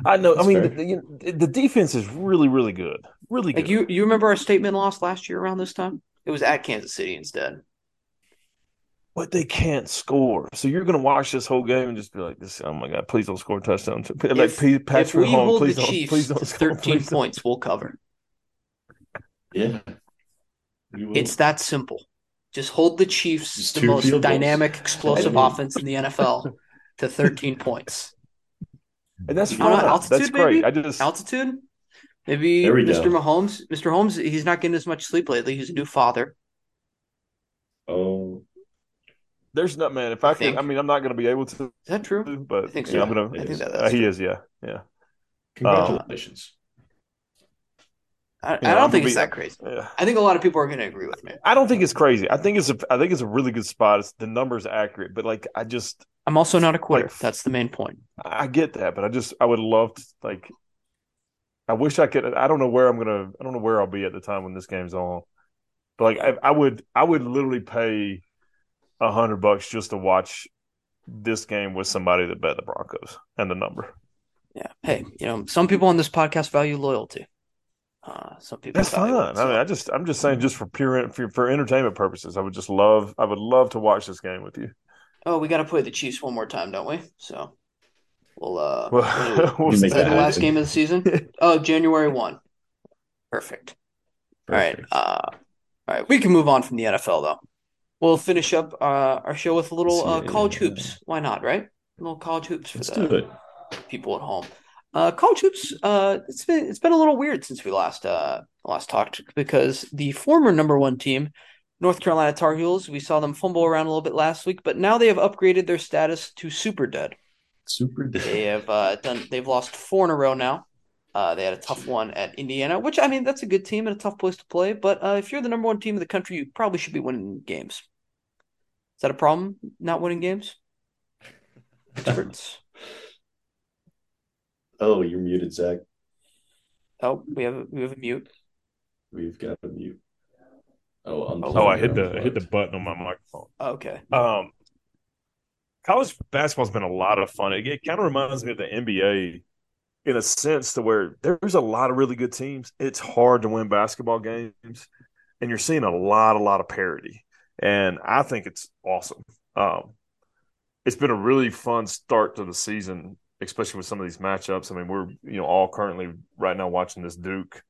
I know. That's I mean, fair. the, you know, the defense is really, really good. Really good. Like you, you remember our statement loss last year around this time? It was at Kansas City instead. but they can't score. So you're going to watch this whole game and just be like, "This, oh my god, please don't score a touchdown." [laughs] Like, If, please, if Patrick we Mahomes, hold please the don't, Chiefs please don't to score. 13 please don't. points, we'll cover. Yeah. It's that simple. Just hold the Chiefs, Just the most field goals. dynamic, explosive offense in the NFL, [laughs] to 13 points. And that's I don't fine. altitude, That's great. maybe? I just Altitude? Maybe Mr. go. Mahomes. Mr. Holmes, he's not getting as much sleep lately. He's a new father. Oh, there's not man. If I, I can, think. I mean, I'm not going to be able to, Is that true? but I think yeah, so. I'm going I think that Uh, that's he is, yeah, yeah, congratulations. I, Yeah, I don't I'm think gonna it's that crazy. yeah. I think a lot of people are going to agree with me. I don't think it's crazy. I think it's a, I think it's a really good spot. It's, the numbers accurate, but like, I just, I'm also not a quitter. Like- That's the main point. I get that, but I just, I would love to like. I wish I could. I don't know where I'm gonna. I don't know where I'll be at the time when this game's on. But like, I, I would, I would literally pay a hundred bucks just to watch this game with somebody that bet the Broncos and the number. Yeah. Hey, you know, some people on this podcast value loyalty. Uh, some people That's fine. I mean, I just, I'm just saying, just for pure, for, for entertainment purposes, I would just love, I would love to watch this game with you. Oh, we got to play the Chiefs one more time, don't we? So we'll uh, [laughs] Well, what [laughs] we'll is see. that the last game of the season? [laughs] Oh, January one. Perfect. All right. Uh, all right. We can move on from the NFL though. We'll finish up uh, our show with a little uh, college hoops. Why not? Right? A little college hoops for Let's the people at home. Uh, college hoops. Uh, it's been it's been a little weird since we last uh last talked because the former number one team, North Carolina Tar Heels, we saw them fumble around a little bit last week, but now they have upgraded their status to super dead. Super dead. They have uh, done. They've lost four in a row now. Uh, they had a tough one at Indiana, which I mean that's a good team and a tough place to play. But uh, if you're the number one team in the country, you probably should be winning games. Is that a problem? Not winning games? Experts. [laughs] Oh, you're muted, Zach. oh, we have we have a mute. We've got a mute. Oh, unplug Oh, I hit the, I hit the button on my microphone. Okay. Um, college basketball's been a lot of fun. It, it kind of reminds me of the NBA in a sense to where there's a lot of really good teams. It's hard to win basketball games, and you're seeing a lot, a lot of parity, and I think it's awesome. Um, it's been a really fun start to the season, especially with some of these matchups. I mean, we're you know all currently right now watching this Duke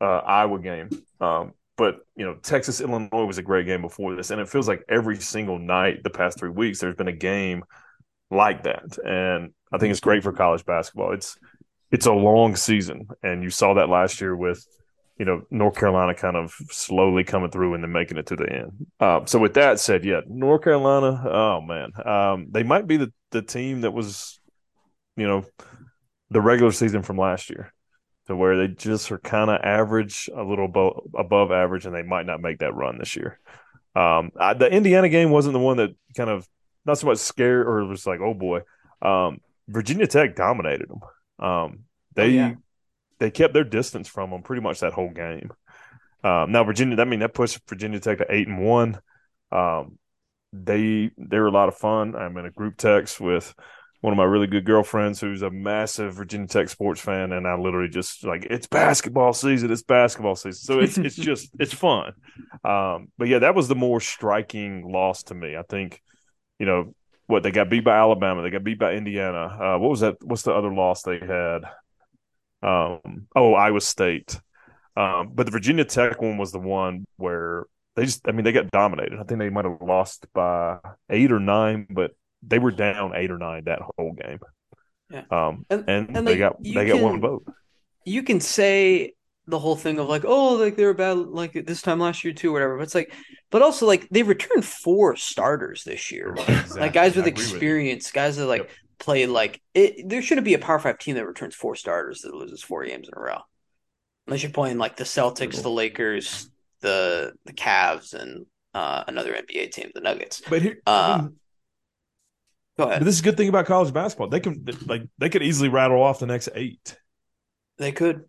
uh, Iowa game. Um, but you know, Texas Illinois was a great game before this, and it feels like every single night the past three weeks there's been a game like that, and I think it's great for college basketball. It's it's a long season, and you saw that last year with you know North Carolina kind of slowly coming through and then making it to the end. Um, so with that said, yeah, North Carolina, oh man, um, they might be the the team that was you know the regular season from last year to where they just are kind of average, a little above, above average, and they might not make that run this year. Um, I, the Indiana game wasn't the one that kind of not so much scared or was like, oh boy. Um, Virginia Tech dominated them. Um, they Oh, yeah. they kept their distance from them pretty much that whole game. Um, now Virginia, I mean that pushed Virginia Tech to eight and one. Um, they they were a lot of fun. I'm in a group text with one of my really good girlfriends who's a massive Virginia Tech sports fan, and I literally just like it's basketball season, it's basketball season, so it's it's just [laughs] it's fun. Um, but yeah, that was the more striking loss to me. I think, you know, what they got beat by Alabama, they got beat by Indiana. Uh, what was that? What's the other loss they had? Um, oh, Iowa State. Um, but the Virginia Tech one was the one where they just, I mean, they got dominated. I think they might have lost by eight or nine, but they were down eight or nine that whole game. Yeah. Um, And- and, and, they like, got you they got one vote. you can say the whole thing of like, oh, like they were bad like this time last year too, whatever. But it's like, but also like they returned four starters this year, like guys with experience, guys that like Yep. play like it. There shouldn't be a Power Five team that returns four starters that loses four games in a row, unless you're playing like the Celtics, the Lakers, the the Cavs, and uh, another NBA team, the Nuggets. But here, Uh, I mean, Go but ahead. this is a good thing about college basketball. They can like they could easily rattle off the next eight. They could.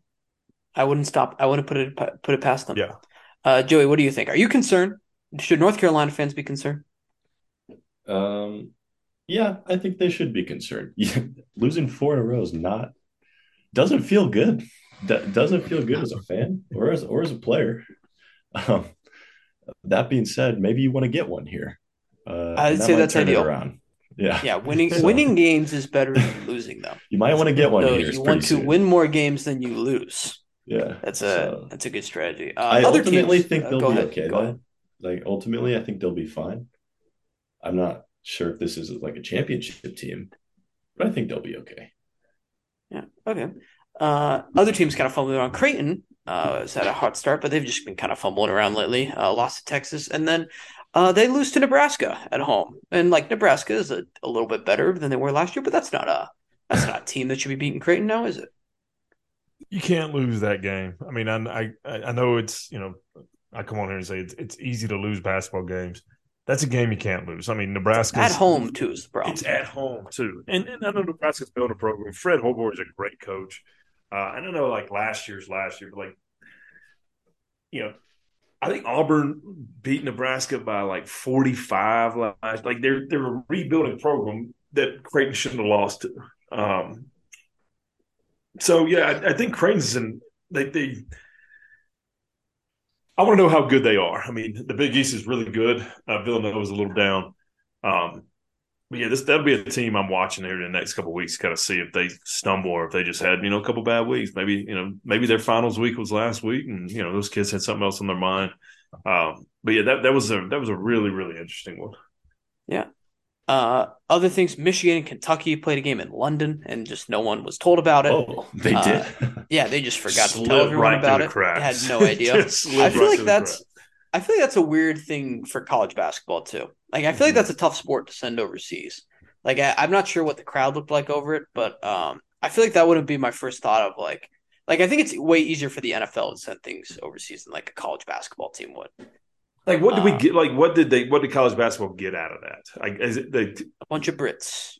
I wouldn't stop. I wouldn't put it put it past them. Yeah. Uh, Joey, what do you think? Are you concerned? Should North Carolina fans be concerned? Um, yeah, I think they should be concerned. [laughs] Losing four in a row is not doesn't feel good. That doesn't feel good as a fan or as or as a player. Um, that being said, maybe you want to get one here. Uh, I'd say that's ideal. Around. Yeah, yeah. Winning [laughs] so, winning games is better than losing, them. You might want to get one here. You want to soon. win more games than you lose. Yeah, that's a so, that's a good strategy. Uh, I ultimately teams, think uh, they'll be be ahead, okay. Though. Like ultimately, I think they'll be fine. I'm not sure if this is like a championship team, but I think they'll be okay. Yeah. Okay. Uh, other teams kind of fumbling around. Creighton uh, has had a hot start, but they've just been kind of fumbling around lately. Uh, lost to Texas, and then uh, they lose to Nebraska at home. And like Nebraska is a, a little bit better than they were last year, but that's not a that's not a team that should be beating Creighton now, is it? You can't lose that game. I mean, I I, I know it's you know I come on here and say it's, it's easy to lose basketball games. That's a game you can't lose. I mean, Nebraska at home too is the problem. It's at home too, and, and I know Nebraska's built a program. Fred Hoiberg is a great coach. Uh, I don't know, like last year's last year, but like you know, I think Auburn beat Nebraska by like forty five. Last like they're they're a rebuilding program that Creighton shouldn't have lost to. Um, so yeah, I, I think Creighton's in they they I want to know how good they are. I mean, the Big East is really good. Uh, Villanova is a little down. Um, yeah, this that'll be a team I'm watching here in the next couple weeks, kind of see if they stumble or if they just had you know a couple bad weeks. Maybe you know maybe their finals week was last week, and you know those kids had something else on their mind. Um, but yeah, that that was a that was a really really interesting one. Yeah, uh, other things, Michigan and Kentucky played a game in London, and just no one was told about it. Oh, they uh, did. yeah, they just forgot to tell everyone right about it. Had no idea. [laughs] I feel right like that's. I feel like that's a weird thing for college basketball too. Like I feel mm-hmm. like that's a tough sport to send overseas. Like I, am not sure what the crowd looked like over it, but um, I feel like that wouldn't be my first thought of like, like I think it's way easier for the NFL to send things overseas than like a college basketball team would. Like, what did we um, get? Like, what did they? What did college basketball get out of that? Like, is it they, a bunch of Brits?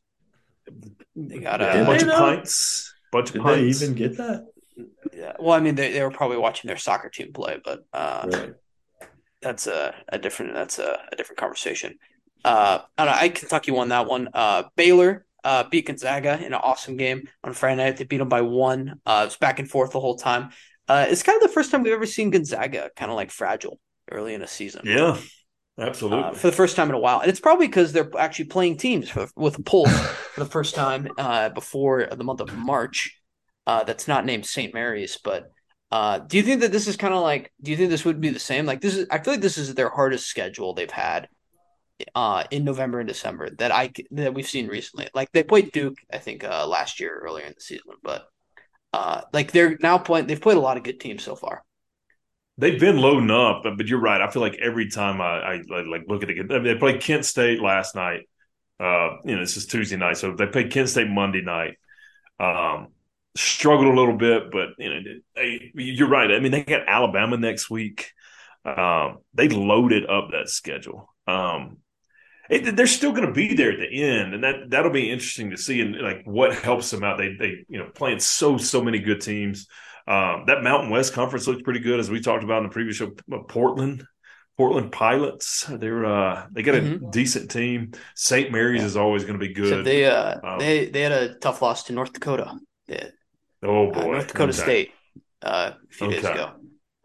They got a, a bunch of pints. Bunch did of pints. they even get that? Yeah. Well, I mean, they, they were probably watching their soccer team play, but uh, right. That's a, a different that's a, a different conversation. Uh, I don't know. I Kentucky won that one. Uh, Baylor uh, beat Gonzaga in an awesome game on Friday night. They beat them by one. Uh, it was back and forth the whole time. Uh, it's kind of the first time we've ever seen Gonzaga kind of like fragile early in a season. Yeah, absolutely. Uh, for the first time in a while, and it's probably because they're actually playing teams for, with a pulse [laughs] for the first time uh, before the month of March. Uh, that's not named St. Mary's, but uh, do you think that this is kind of like? Do you think this would be the same? Like this is, I feel like this is their hardest schedule they've had uh, in November and December that I that we've seen recently. Like they played Duke, I think, uh, last year earlier in the season, but uh, like they're now playing. They've played a lot of good teams so far they've been loading up, but, you're right. I feel like every time I, I, I like look at it, I mean, they played Kent State last night. Uh, you know, this is Tuesday night, so they played Kent State Monday night. Um, struggled a little bit, but you know, they, you're right. I mean, they got Alabama next week. Um, they loaded up that schedule. Um, it, they're still going to be there at the end, and that that'll be interesting to see. And like what helps them out. They they you know playing so so many good teams. Um, that Mountain West Conference looks pretty good, as we talked about in the previous show. Portland, Portland Pilots, they're uh, they got a mm-hmm. decent team. St. Mary's yeah. is always going to be good. So they uh, um, they they had a tough loss to North Dakota. Oh boy, uh, North Dakota okay. State uh, a few okay. days ago.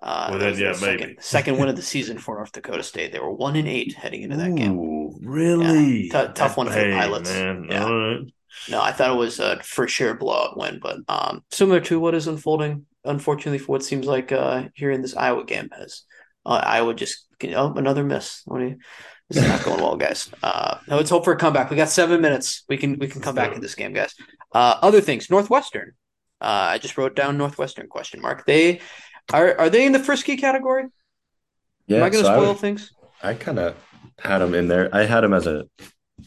Uh, well, then, yeah, second, maybe second win of [laughs] the season for North Dakota State. They were one and eight heading into that Ooh, game. Really yeah, t- tough one for the Pilots. Man. Yeah. No, I thought it was a for sure blowout win, but um, similar to what is unfolding unfortunately for what seems like uh, here in this Iowa game has uh, Iowa just oh another miss. You, this is not going well, guys. [laughs] Uh, now let's hope for a comeback. We got seven minutes. We can we can come back in this game, guys. Uh, other things, Northwestern. Uh, I just wrote down Northwestern question mark. They are are they in the frisky category? Yeah, Am I going to so spoil I things? I kind of had them in there. I had them as a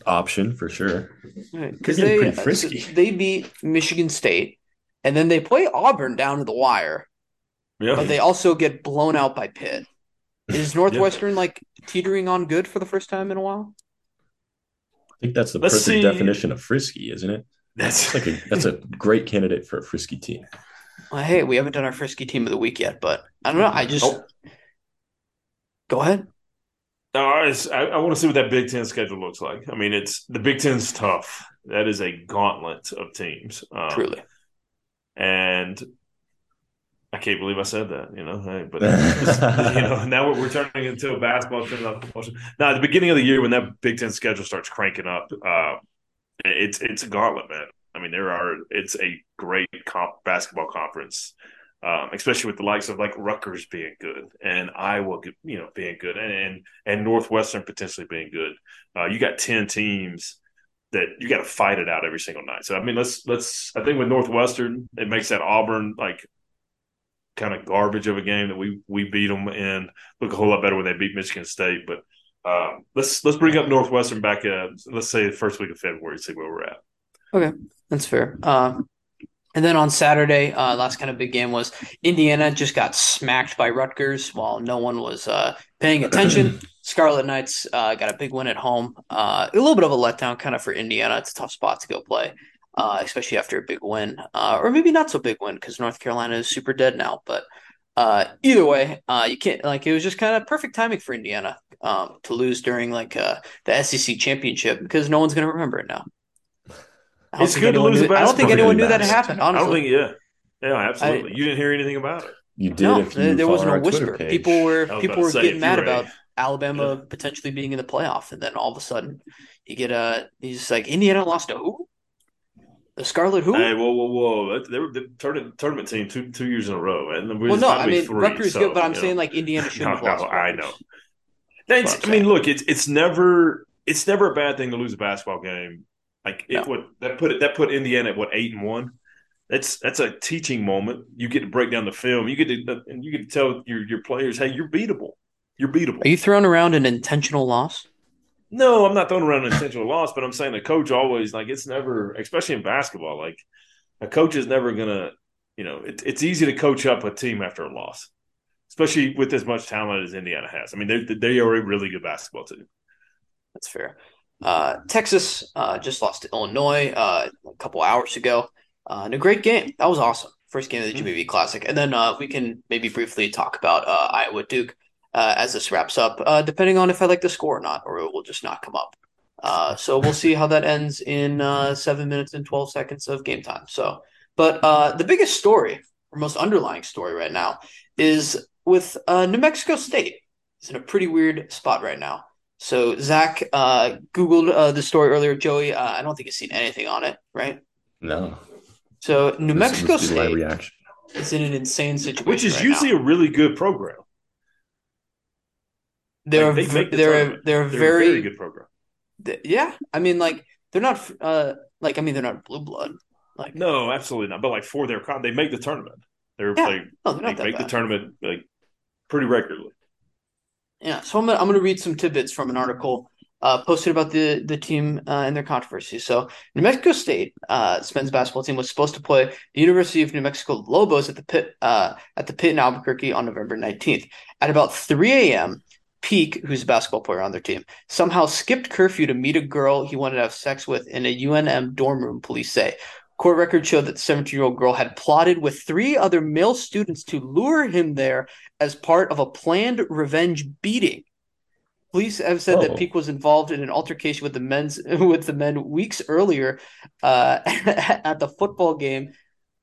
option for sure. Because right, they frisky. [laughs] they beat Michigan State and then they play Auburn down to the wire. Yeah. But they also get blown out by Pitt. Is [laughs] Northwestern yeah. like teetering on good for the first time in a while? I think that's the Let's perfect see. definition of frisky, isn't it? That's like a that's a great candidate for a frisky team. Well, hey, we haven't done our frisky team of the week yet, but I don't know. I just oh. Go ahead. No, I, I, I want to see what that Big Ten schedule looks like. I mean, it's the Big Ten's tough. That is a gauntlet of teams. Um, Truly. And I can't believe I said that, you know. Hey, but [laughs] you know, now we're, we're turning into a basketball promotion. Now, at the beginning of the year, when that Big Ten schedule starts cranking up, uh, it's it's a gauntlet, man. I mean, there are it's a great comp, basketball conference, um, especially with the likes of like Rutgers being good and Iowa, you know, being good, and and, and Northwestern potentially being good. Uh, you got ten teams that you got to fight it out every single night. So I mean, let's let's. I think with Northwestern, it makes that Auburn like kind of garbage of a game that we we beat them and look a whole lot better when they beat Michigan State. But um, let's let's bring up Northwestern back. Uh, let's say the first week of February, see where we're at. Okay, that's fair. Uh, and then on Saturday, uh, last kind of big game was Indiana just got smacked by Rutgers while no one was uh, paying attention. [clears throat] Scarlet Knights uh, got a big win at home. Uh, a little bit of a letdown kind of for Indiana. It's a tough spot to go play uh, especially after a big win, uh, or maybe not so big win because North Carolina is super dead now. But uh, either way, uh, you can't like it was just kind of perfect timing for Indiana um, to lose during like uh, the SEC championship because no one's going to remember it now. It's good to lose. Knew, I don't think anyone knew that happened. Honestly, I don't think yeah, yeah, absolutely. I, you didn't hear anything about it. You did. No, there was no whisper. People were people were getting mad about Alabama yeah. potentially being in the playoff, and then all of a sudden you get a he's like Indiana lost to who? The Scarlet Who? Hey, whoa, whoa, whoa! They were the tournament, team two two years in a row, and well, no, I mean three, Rutgers so, good, but I'm saying know. like Indiana [laughs] should have no, lost. No, I know. That's, I mean, look, it's it's never it's never a bad thing to lose a basketball game. Like it no. would that put it that put Indiana at what eight and one. That's that's a teaching moment. You get to break down the film. You get to and you get to tell your your players, hey, you're beatable. You're beatable. Are you throwing around an intentional loss? No, I'm not throwing around an intentional loss, but I'm saying the coach always like it's never, especially in basketball, like a coach is never gonna, you know, it, it's easy to coach up a team after a loss, especially with as much talent as Indiana has. I mean, they they are a really good basketball team. That's fair. Uh, Texas uh, just lost to Illinois uh, a couple hours ago uh, in a great game. That was awesome. First game of the mm-hmm. V Classic, and then uh, we can maybe briefly talk about uh, Iowa Duke uh, as this wraps up, uh, depending on if I like the score or not, or it will just not come up. Uh, so we'll see how that ends in uh, seven minutes and 12 seconds of game time. So, but uh, the biggest story, or most underlying story right now, is with uh, New Mexico State. It's in a pretty weird spot right now. So Zach Googled the story earlier. Joey, I don't think you've seen anything on it, right? No. So New this Mexico State is in an insane situation, which is right usually now. a really good program. They're like they the they're they're, they're very, very good program. yeah, I mean, like they're not uh like I mean they're not blue blood. Like no, absolutely not. But like for their con, they make the tournament. They're yeah. like no, they're they make bad. the tournament like pretty regularly. Yeah, so I'm gonna, I'm gonna read some tidbits from an article uh, posted about the the team uh, and their controversy. So, New Mexico State uh, men's basketball team was supposed to play the University of New Mexico Lobos at the pit uh, at the pit in Albuquerque on November 19th at about 3 a.m. Peake, who's a basketball player on their team, somehow skipped curfew to meet a girl he wanted to have sex with in a UNM dorm room, police say. Court records show that the 17 year old girl had plotted with three other male students to lure him there as part of a planned revenge beating. Police have said oh. that Peake was involved in an altercation with the men's [laughs] with the men weeks earlier uh, [laughs] at the football game,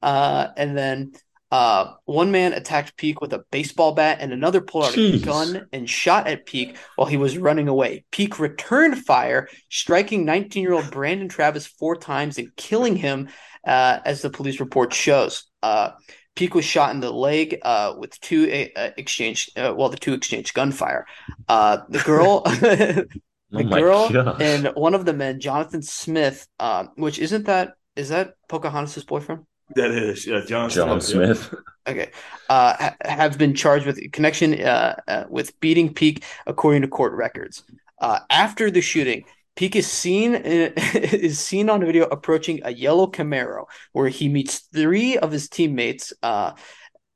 uh, and then uh, one man attacked Peake with a baseball bat, and another pulled out Jeez. a gun and shot at Peake while he was running away. Peake returned fire, striking 19 year old Brandon Travis four times and killing him, uh, as the police report shows. Uh, Peake was shot in the leg uh, with two uh, exchange, uh, well, the two exchanged gunfire. Uh, the girl, [laughs] [laughs] the oh girl, and one of the men, Jonathan Smith, uh, which isn't that is that Pocahontas' boyfriend? That is, yeah, John, John Smith. Smith. [laughs] Okay, uh, ha- have been charged with connection uh, uh, with beating Peake, according to court records. Uh, after the shooting, Peake is seen [laughs] is seen on video approaching a yellow Camaro, where he meets three of his teammates. Uh,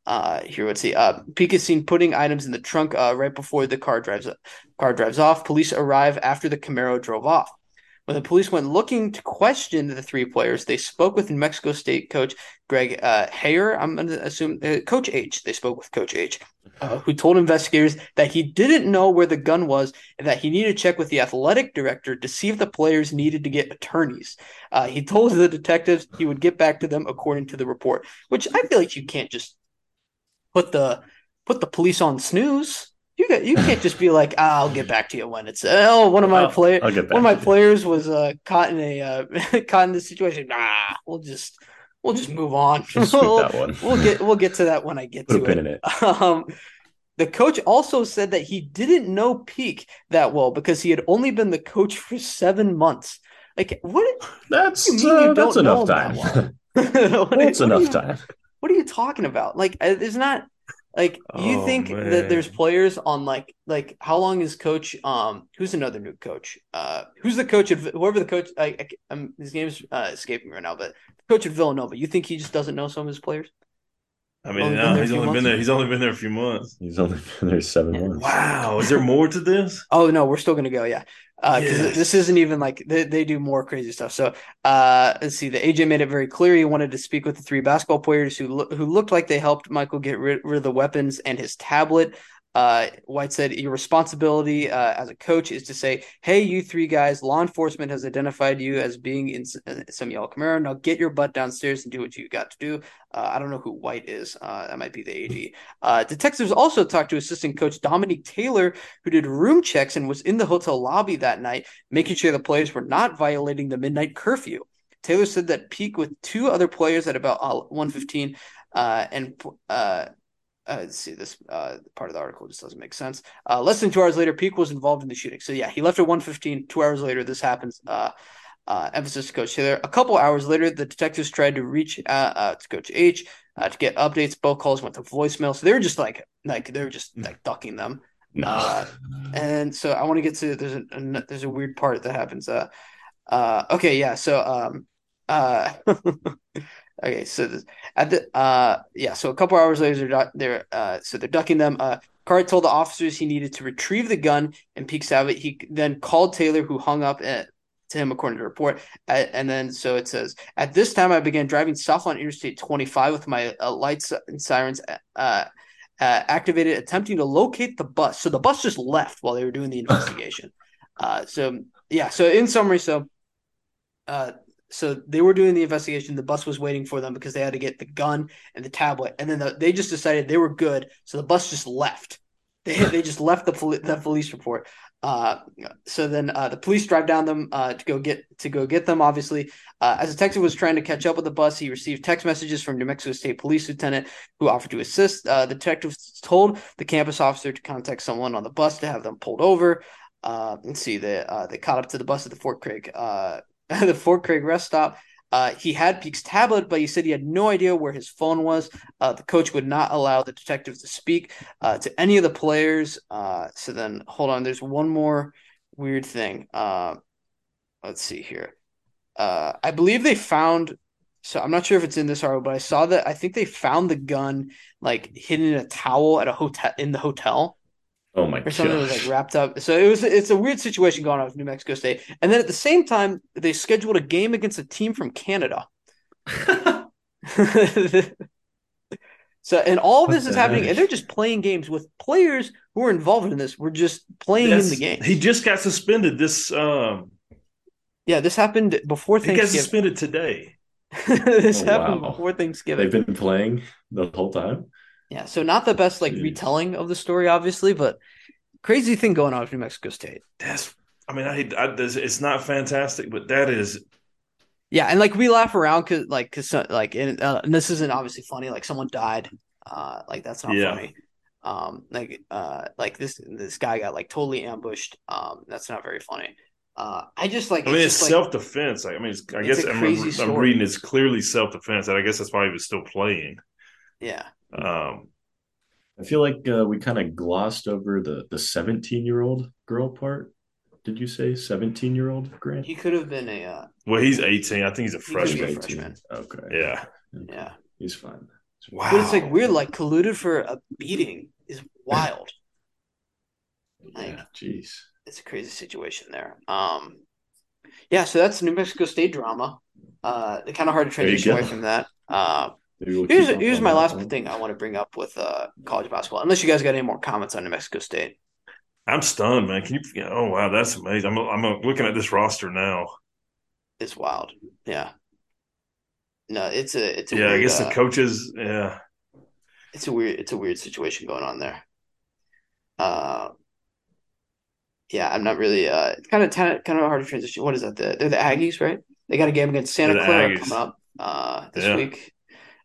uh, here, let's see. Uh, Peake is seen putting items in the trunk uh, right before the car drives car drives off. Police arrive after the Camaro drove off. When the police went looking to question the three players, they spoke with New Mexico State coach Greg uh, Heiar. I'm going to assume uh, Coach H. They spoke with Coach H, uh, who told investigators that he didn't know where the gun was and that he needed to check with the athletic director to see if the players needed to get attorneys. Uh, he told the detectives he would get back to them according to the report, which I feel like you can't just put the put the police on snooze. You got, you can't just be like, ah, I'll get back to you when it's oh one of my players one of my players was uh, caught in a uh, [laughs] caught in this situation. Nah, we'll just we'll just move on. Just [laughs] we'll, that one. we'll get we'll get to that when I get Put to it. it. Um, the coach also said that he didn't know Peake that well because he had only been the coach for seven months. Like what? That's uh, that's enough time. That [laughs] that's enough you, time. What are you talking about? Like, uh, there's not like you oh, think man. that there's players on like like how long is coach um who's another new coach uh who's the coach of whoever the coach I, I um, his name's uh, escaping right now but coach at Villanova you think he just doesn't know some of his players I mean, no, he's only been there. He's only been there a few months. He's only been there seven yeah. months. Wow, is there more to this? oh no, we're still gonna go. Yeah, because uh, yes. this isn't even like they, they do more crazy stuff. So uh, let's see. The AJ made it very clear he wanted to speak with the three basketball players who lo- who looked like they helped Michael get rid, rid of the weapons and his tablet. Uh, White said, Your responsibility uh, as a coach is to say, Hey, you three guys, law enforcement has identified you as being in uh, some yellow Camaro. Now get your butt downstairs and do what you got to do. Uh, I don't know who White is. Uh, that might be the AG. Uh, detectives also talked to assistant coach Dominique Taylor, who did room checks and was in the hotel lobby that night, making sure the players were not violating the midnight curfew. Taylor said that Peake with two other players at about 115 and uh, let's see this uh, part of the article just doesn't make sense. Uh, less than two hours later, Peake was involved in the shooting. So yeah, he left at 115. Two hours later, this happens. Uh, uh, emphasis to Coach Taylor. A couple hours later, the detectives tried to reach uh, uh, to Coach H uh, to get updates. Both calls went to voicemail, so they were just like like they were just like ducking them. No. Uh, and so I want to get to there's a, a, there's a weird part that happens. Uh, uh, okay, yeah. So um, uh, [laughs] Okay, so this, at the uh yeah, so a couple hours later they're they're uh so they're ducking them. Uh Card told the officers he needed to retrieve the gun and Peak Savage. He then called Taylor, who hung up at, to him according to the report. and then so it says, at this time I began driving south on Interstate 25 with my uh, lights and sirens uh, uh, activated, attempting to locate the bus. So the bus just left while they were doing the [laughs] investigation. uh, so yeah, so in summary, so uh, so they were doing the investigation. The bus was waiting for them because they had to get the gun and the tablet, and then the, they just decided they were good. So the bus just left. [laughs] They they just left the the police report. Uh, so then uh, the police drive down them uh, to go get to go get them. Obviously, uh, as the detective was trying to catch up with the bus, he received text messages from New Mexico State Police Lieutenant who offered to assist. Uh, the detective told the campus officer to contact someone on the bus to have them pulled over. Uh, let's see, they they caught up to the bus at the Fort Craig [laughs] the Fort Craig rest stop. Uh, he had Peake's tablet, but he said he had no idea where his phone was. Uh, the coach would not allow the detectives to speak uh, to any of the players. Uh, so then, hold on. There's one more weird thing. Uh, let's see here. Uh, I believe they found. So I'm not sure if it's in this article, but I saw that. I think they found the gun like hidden in a towel at a hotel in the hotel. Oh my or something gosh. was like wrapped up. So it was it's a weird situation going on with New Mexico State. And then at the same time, they scheduled a game against a team from Canada. [laughs] so and all this is happening, and they're just playing games with players who are involved in this. We're just playing That's, in the game. He just got suspended this um yeah, this happened before Thanksgiving. He got suspended today. [laughs] this oh, happened wow. before Thanksgiving. They've been playing the whole time. Yeah, so not the best like retelling of the story, obviously, but crazy thing going on with New Mexico State. That's, I mean, I, I it's not fantastic, but that is. Yeah, and like we laugh around because like because like and, uh, and this isn't obviously funny. Like someone died, uh, like that's not yeah. funny. Um, like uh, like this this guy got like totally ambushed. Um, that's not very funny. Uh, I just like. I mean, it's, it's self defense. Like, I mean, I guess I'm, I'm, reading it's clearly self defense, and I guess that's why he was still playing. Yeah. Um, I feel like uh, we kind of glossed over the the 17 year old girl part. Did you say 17 year old Grant? He could have been a. Uh, well, he's 18. I think he's a freshman. He's a freshman. Okay. Yeah. Yeah. He's fine. Wow. But it's like weird. Like colluded for a beating is wild. [laughs] yeah. Jeez. It's a crazy situation there. Um. Yeah, so that's New Mexico State drama. Uh, kind of hard to transition away from that. Uh, we'll here's here's my last one. thing I want to bring up with uh, college basketball. Unless you guys got any more comments on New Mexico State. I'm stunned, man. Can you? Oh wow, that's amazing. I'm I'm looking at this roster now. It's wild. Yeah. No, it's a it's a yeah. Weird, I guess the uh, coaches. Yeah. It's a weird it's a weird situation going on there. Uh, yeah, I'm not really. Uh, it's kind of kind of kind of hard to transition. What is that? The, they're the Aggies, right? They got a game against Santa Clara coming up uh, this yeah. week.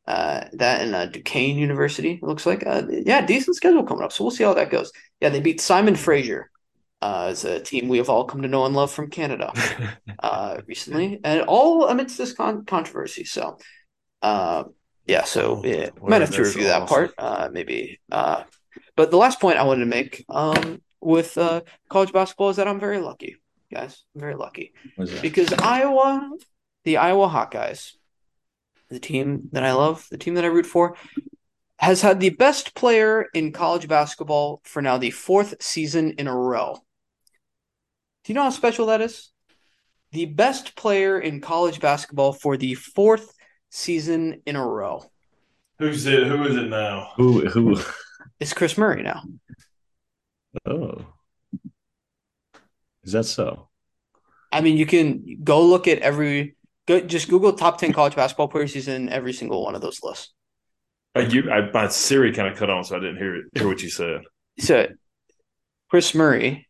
Uh, that in uh, Duquesne University, it looks like. Uh, yeah, decent schedule coming up. So we'll see how that goes. Yeah, they beat Simon Fraser. Uh, it's a team we have all come to know and love from Canada [laughs] uh, recently, and all amidst this con- controversy. So, uh, yeah, so yeah, might have to review that part, uh, maybe. Uh, but the last point I wanted to make um, with uh, college basketball is that I'm very lucky, guys. I'm very lucky because Iowa, the Iowa Hawkeyes, the team that I love, the team that I root for, has had the best player in college basketball for now the fourth season in a row. Do you know how special that is? The best player in college basketball for the fourth season in a row. Who's it? Who is it now? Who? Who? It's Kris Murray now. Oh, is that so? I mean, you can go look at every. Go, just Google top ten college basketball players. He's in every single one of those lists. Uh, you, I, my Siri kind of cut on, so I didn't hear hear what you said. So, Kris Murray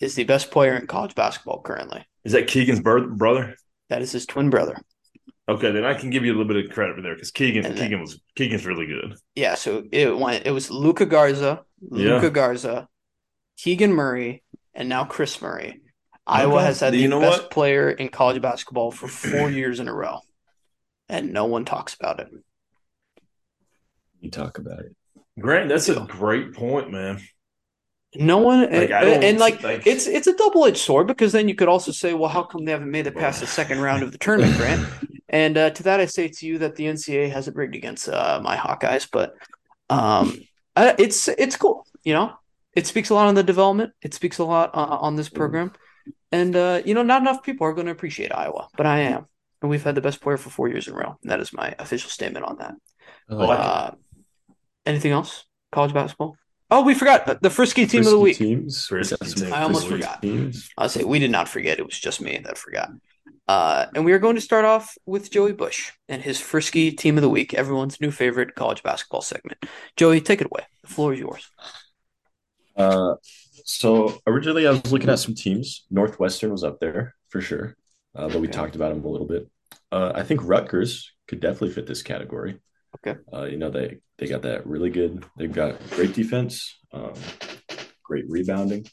is the best player in college basketball currently. Is that Keegan's brother? That is his twin brother. Okay, then I can give you a little bit of credit for there because Keegan then, Keegan was Keegan's really good. Yeah, so it went it was Luka Garza, Luka yeah. Garza, Keegan Murray, and now Kris Murray. Iowa has had the best what? player in college basketball for four years in a row, and no one talks about it. You talk about it, Grant. That's a great point, man. No one like, and, and like, like, it's it's a double edged sword because then you could also say, well, how come they haven't made it past the second round of the tournament, Grant? and uh, to that, I say to you that the NCAA hasn't rigged against uh, my Hawkeyes, but um, uh, it's it's cool. You know, it speaks a lot on the development. It speaks a lot uh, on this program, and uh, you know, not enough people are going to appreciate Iowa, but I am, and we've had the best player for four years in a row. And that is my official statement on that. Like uh, anything else? College basketball? Oh, we forgot the Frisky team Frisky of the week. Teams. Frisky I almost Frisky forgot. Teams. I'll say we did not forget. It was just me that forgot. Uh, and we are going to start off with Joey Bush and his Frisky team of the week, everyone's new favorite college basketball segment. Joey, take it away. The floor is yours. Uh, so originally I was looking at some teams. Northwestern was up there for sure, uh, but we okay. talked about them a little bit. Uh, I think Rutgers could definitely fit this category. Okay. Uh, you know they they got that really good. They've got great defense, um, great rebounding.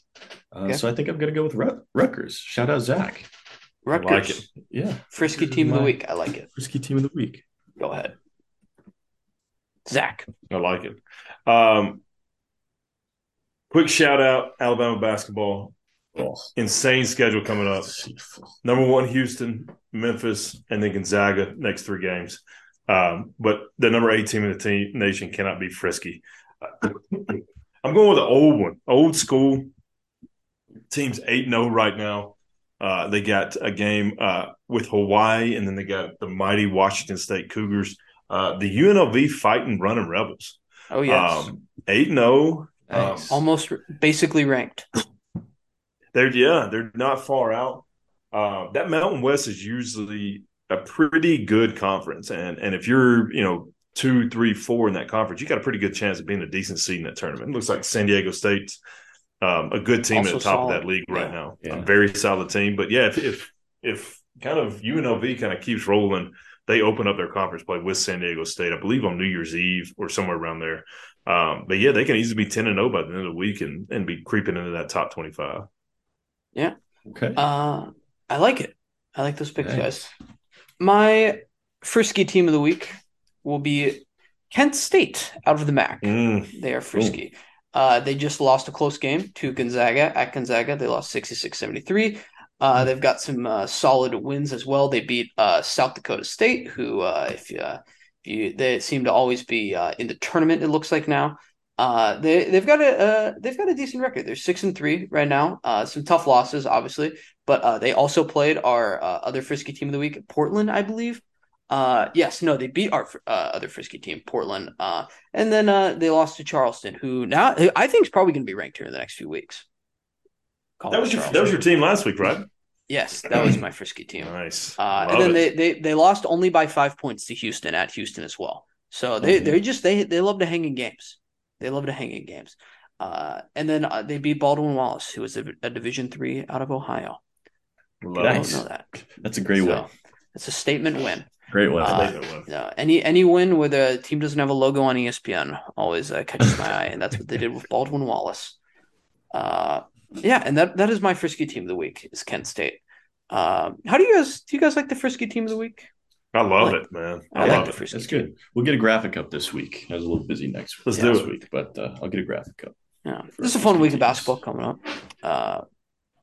Uh, okay. So I think I'm gonna go with Rut- Rutgers. Shout out Zach. Rutgers. like it. Yeah. Frisky team of the week. I like it. Frisky team of the week. Go ahead. Zach. I like it. Um, quick shout out Alabama basketball. Oh. Insane schedule coming up. Number one, Houston, Memphis, and then Gonzaga next three games. Um, but the number eight team in the team, nation cannot be frisky. [laughs] I'm going with the old one, old school. Team's 8 0 right now. Uh, they got a game uh, with Hawaii, and then they got the mighty Washington State Cougars. Uh, the UNLV fighting running Rebels. Oh, yes. Um, 8 0. Um, Almost basically ranked. They're, yeah, they're not far out. Uh, that Mountain West is usually a pretty good conference, and and if you're you know two, three, four in that conference, you got a pretty good chance of being a decent seed in that tournament. It looks like San Diego State's um, a good team also at the top solid. of that league right yeah. now. Yeah. A very solid team, but yeah, if if if kind of UNLV kind of keeps rolling, they open up their conference play with San Diego State, I believe on New Year's Eve or somewhere around there. Um, but yeah, they can easily be ten and zero oh by the end of the week and and be creeping into that top twenty five. Yeah. Okay. Uh, I like it. I like those picks, guys. My frisky team of the week will be Kent State out of the MAC. Mm. They are frisky. Uh, they just lost a close game to Gonzaga at Gonzaga. They lost 66 73. Uh, they've got some uh, solid wins as well. They beat uh, South Dakota State, who, uh, if, you, they seem to always be uh, in the tournament. It looks like now. they they've got a they've got a decent record. They're six and three right now. some tough losses, obviously, But uh, they also played our uh, other frisky team of the week, Portland, I believe. Uh, yes, no, they beat our uh, other frisky team, Portland. Uh, and then uh, they lost to Charleston, who now I think is probably going to be ranked here in the next few weeks. that was your that was your team last week, right? Yes, that was my frisky team. [clears throat] Nice. Uh, and then they, they they lost only by five points to Houston at Houston as well. So they mm-hmm. they just they they love to hang in games. They love to hang in games. Uh, and then uh, they beat Baldwin Wallace, who is a, a Division three out of Ohio. Nice. don't know that. That's a great so, win. It's a statement win. Great win. Uh, no, any any win where the team doesn't have a logo on ESPN always uh, catches my eye, and that's what they did with [laughs] Baldwin Wallace. Uh, yeah, and that that is my frisky team of the week is Kent State. Uh, how do you guys do? You guys like the frisky team of the week? I love like, it, man. I, I love like it. That's good. We'll get a graphic up this week. I was a little busy next Let's do it. week, but uh, I'll get a graphic up. Yeah, this is a fun week of basketball coming up. Uh,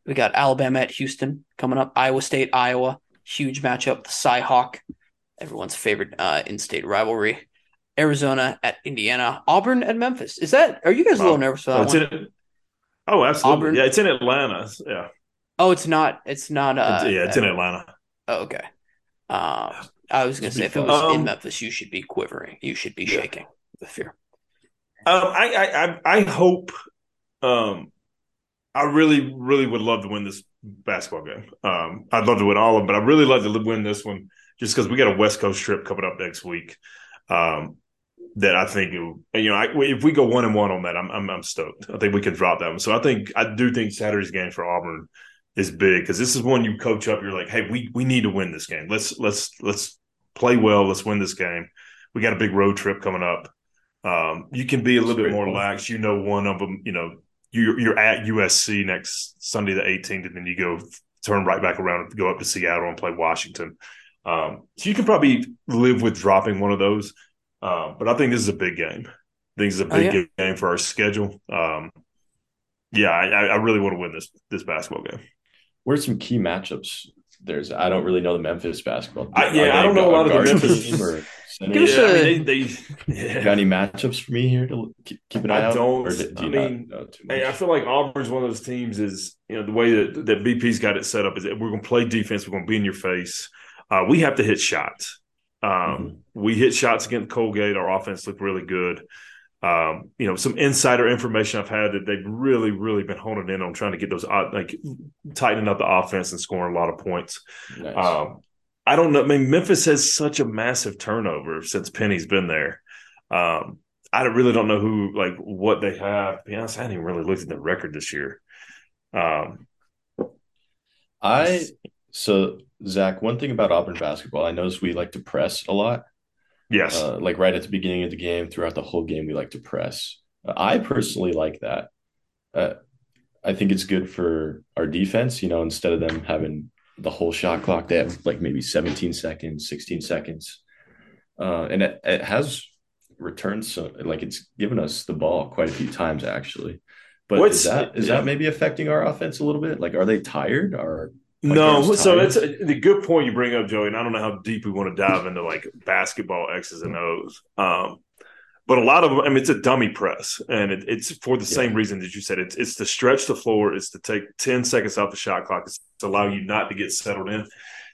we got Alabama at Houston coming up. Iowa State, Iowa, huge matchup. The Cyhawk everyone's favorite uh, in-state rivalry. Arizona at Indiana, Auburn at Memphis. Is that? Are you guys a little nervous about that one? Oh, absolutely. Auburn? Yeah, it's in Atlanta. Yeah. Oh, it's not. It's not. Uh, it's, yeah, it's in Atlanta. Oh, okay. Uh, I was gonna say if it was um, in Memphis, you should be quivering. You should be yeah. shaking with fear. Um, I, I, I hope. Um, I really, really would love to win this basketball game. Um, I'd love to win all of them, but I really love to win this one just because we got a West Coast trip coming up next week. Um, that I think you know, I, if we go one and one on that, I'm, I'm, I'm stoked. I think we can drop them. So I think I do think Saturday's game for Auburn is big because this is one you coach up. You're like, hey, we we need to win this game. Let's let's let's play well. Let's win this game. We got a big road trip coming up. Um, you can be a little bit more lax. You know, one of them. You know, you're you're at USC next Sunday the 18th, and then you go turn right back around and go up to Seattle and play Washington. Um, so you can probably live with dropping one of those. Um, but I think this is a big game. I think this is a oh, big oh, yeah. game for our schedule. Um, yeah, I, I, really want to win this this basketball game. What are some key matchups? There's I don't really know the Memphis basketball. I, yeah, I don't know a lot of the Memphis team or Give us a, I mean, they, they yeah. got any matchups for me here to keep, keep an eye I don't, out? do I mean, hey, I feel like Auburn's one of those teams. Is you know the way that that BP's got it set up is that we're going to play defense. We're going to be in your face uh, we have to hit shots. Um, mm-hmm. We hit shots against Colgate. Our offense looked really good. Um, you know, some insider information I've had that they've really, really been honing in on trying to get those uh, like tightening up the offense and scoring a lot of points. Nice. Um, I don't know. I mean, Memphis has such a massive turnover since Penny's been there. Um, I really don't know who, like, what they have. To be honest, I haven't even really looked at the record this year. Um, I so Zach, one thing about Auburn basketball, I notice we like to press a lot. Yes. Uh, like right at the beginning of the game, throughout the whole game, we like to press. I personally like that. Uh, I think it's good for our defense, you know, instead of them having the whole shot clock, they have like maybe 17 seconds, 16 seconds. Uh, and it, it has returned so like it's given us the ball quite a few times actually. But What's, is that is yeah. that maybe affecting our offense a little bit? Like, are they tired? Or no, so that's a, the good point you bring up, Joey. And I don't know how deep we want to dive into like basketball X's and O's. Um, but a lot of them, I mean, it's a dummy press, and it, it's for the yeah. same reason that you said. It's it's to stretch the floor. It's to take ten seconds off the shot clock. It's to allow you not to get settled in.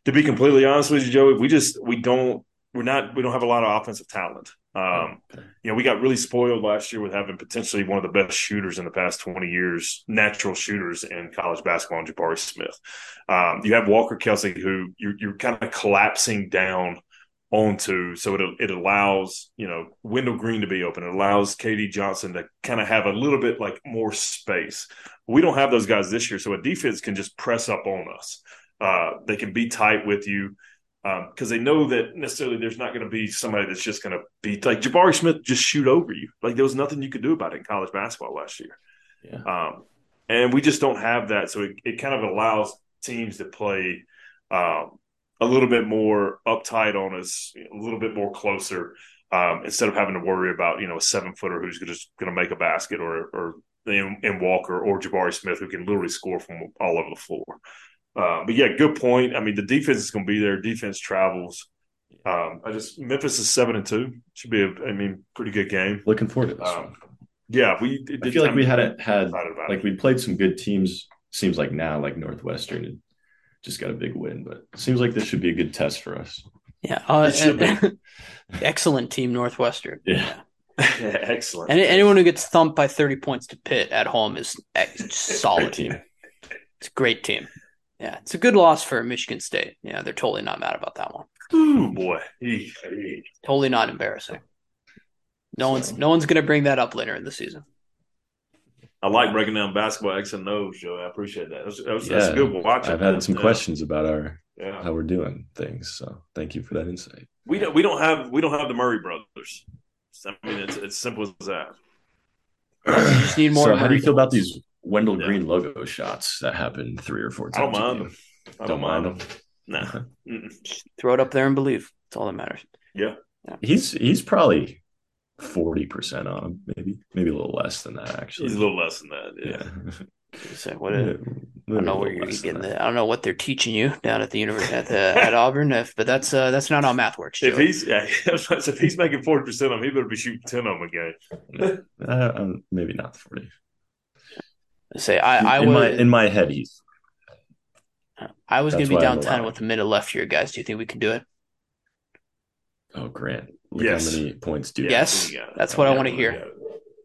To be completely honest with you, Joey, we just we don't we're not we don't have a lot of offensive talent. Um, you know, we got really spoiled last year with having potentially one of the best shooters in the past 20 years, natural shooters in college basketball, and Jabari Smith. Um, you have Walker Kessler, who you're, you're kind of collapsing down onto, so it it allows you know Wendell Green to be open. It allows KD Johnson to kind of have a little bit like more space. We don't have those guys this year, so a defense can just press up on us. Uh, they can be tight with you because um, they know that necessarily there's not going to be somebody that's just going to be like Jabari Smith just shoot over you. Like there was nothing you could do about it in college basketball last year. Yeah. Um, and we just don't have that. So it, it kind of allows teams to play um, a little bit more uptight on us, a little bit more closer, um, instead of having to worry about, you know, a seven footer who's just going to make a basket or, or in Walker or Jabari Smith who can literally score from all over the floor. Uh, but yeah, good point. I mean, the defense is going to be there. Defense travels. Um, I just Memphis is seven and two. Should be a, I mean, pretty good game. Looking forward to this. Um, yeah, we. It, I feel like we hadn't had like we played some good teams. Seems like now, like Northwestern, just got a big win. But it seems like this should be a good test for us. Yeah, uh, It [laughs] excellent team Northwestern. Yeah. Yeah, [laughs] excellent. And anyone who gets thumped by 30 points to Pitt at home is ex- solid. Great team. It's a great team. Yeah, it's a good loss for Michigan State. Yeah, they're totally not mad about that one. Ooh, boy. Eek, eek. Totally not embarrassing. No one's no one's gonna bring that up later in the season. I like breaking down basketball X and O's, Joe. I appreciate that. That's, that's, that's a good watch. I've had some questions about our Yeah. how we're doing things. So thank you for that insight. We don't we don't have we don't have the Murray brothers. I mean, it's it's simple as that. You just need more so how do you feel about these Wendell Yeah. Green logo shots that happened three or four times. I don't times? a mind them. I Don't mind them. Nah. Mm-mm. Throw it up there and believe. That's all that matters. Yeah. He's he's probably forty percent on him, maybe maybe a little less than that actually. He's a little less than that. Yeah. yeah. So what? Yeah, I don't know where you're getting that. the, I don't know what they're teaching you down at the university at, the, at Auburn, if, but that's uh, that's not how math works. If he's yeah, [laughs] if he's making forty percent of them, he better be shooting ten of them a game. [laughs] Uh, um, maybe not forty. Say I, I in was my in my head, he's I was going to be why I'm down ten with a minute left here, guys. Do you think we can do it? oh Grant. Look Yes. how many points do you Yes, you that's what I Yeah, want to hear. got.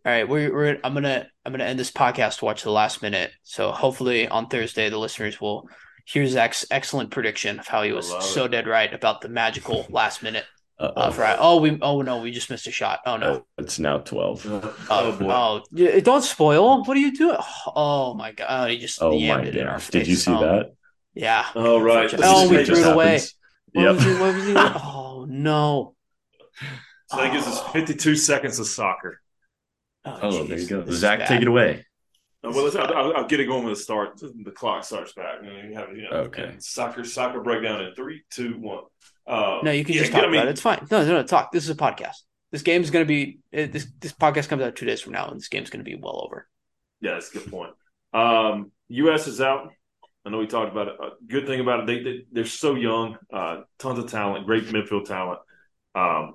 All right, we're, we're I'm gonna I'm gonna end this podcast to watch the last minute. So hopefully on Thursday the listeners will hear Zach's excellent prediction of how he was so it. dead right about the magical last minute. Uh, Uh-oh. right. oh we oh no we just missed a shot. Oh no. Uh, it's now twelve. Oh, Oh, boy. oh, don't spoil. What are you doing? [sighs] Oh my god, he just Oh yammed my it in our god! face. Did you see Oh, that? Yeah. Oh, right. Oh, we threw it away. happens. What Yep. was he, what was he? [laughs] Oh no. So that gives us fifty-two seconds of soccer. Oh, there you jeez. go. This Zach, take it away. Well, let's, I'll, I'll- I'll get it going with the start. The clock starts back. And then you have, you know, Okay. soccer, soccer breakdown in three, two, one. Uh, No, you can yeah, just I talk mean, about it. It's fine. No, no, no, talk. This is a podcast. This game is going to be this. This podcast comes out two days from now, and this game's going to be well over. Yeah, that's a good point. Um, U.S. is out. I know we talked about it. A good thing about it, they, they they're so young, uh, tons of talent, great midfield talent. Um,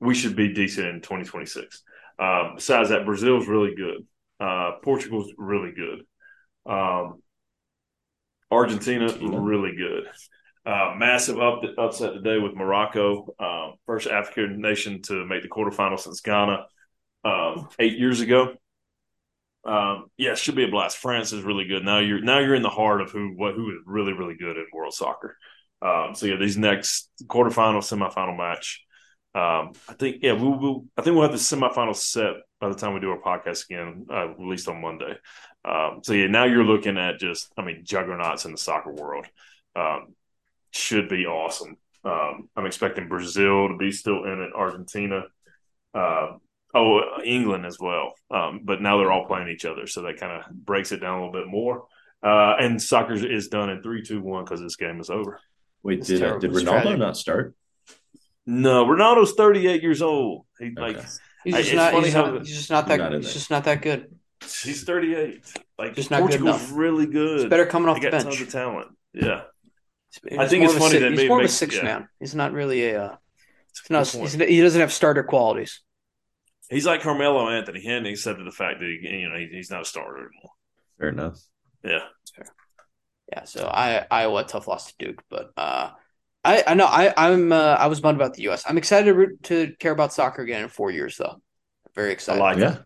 we should be decent in 2026. Um, besides that, Brazil's really good. Uh, Portugal's really good. Um, Argentina, Argentina. really good. Uh, massive up, upset today with Morocco, um, first African nation to make the quarterfinals since Ghana um, eight years ago. Um, yeah, it should be a blast. France is really good. Now you're now you're in the heart of who what who is really really good in world soccer. Um, so yeah, these next quarterfinal, semifinal match. Um, I think yeah, we'll, we'll I think we'll have the semifinal set by the time we do our podcast again, uh, at least on Monday. So yeah, now you're looking at just I mean juggernauts in the soccer world. Um, should be awesome. Um, I'm expecting Brazil to be still in it, Argentina. Uh, Oh, England as well. Um, but now they're all playing each other, so that kind of breaks it down a little bit more. Uh, and soccer is done in three, two, one because this game is over. Wait, It's did uh, did Ronaldo tragic. not start? No, Ronaldo's 38 years old. He like He's just it's not. He's how- not, he's just not that. Not he's there. just not that good. he's 38. Like Just not good Portugal's enough. really good. He's better coming off They the got bench. tons of talent. Yeah, He's I think it's of a funny si- that he's may- more of a makes- six yeah. man. He's not really a. Uh, he's not, he's, he doesn't have starter qualities. he's like Carmelo Anthony. He hadn't accepted the fact that he, you know he, he's not a starter anymore. Fair enough. Yeah, Yeah, so I Iowa tough loss to Duke, but uh, I I know I I'm uh, I was bummed about the U.S. I'm excited to, root- to care about soccer again in four years though. Very I excited. like Yeah.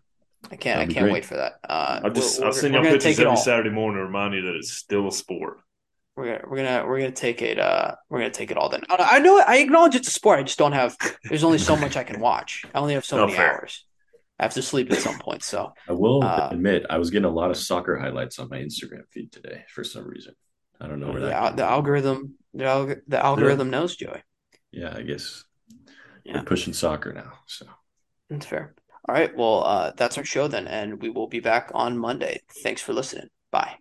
I can't I That'd be can't great. wait for that. Uh, I just we're, I'll we're, send y'all pictures every all. Saturday morning to remind you that it's still a sport. We're gonna we're gonna we're gonna take it. Uh, we're gonna take it all. Then I I know I acknowledge it's a sport. I just don't have. There's only so much I can watch. I only have so No, many fair. hours. I have to sleep at some point. So I will Uh, admit I was getting a lot of soccer highlights on my Instagram feed today for some reason. I don't know where the, that. al- the algorithm the, alg- the algorithm knows Joey. Yeah, I guess Yeah. we're pushing soccer now. So That's fair. All right. Well, uh, that's our show then, and we will be back on Monday. Thanks for listening. Bye.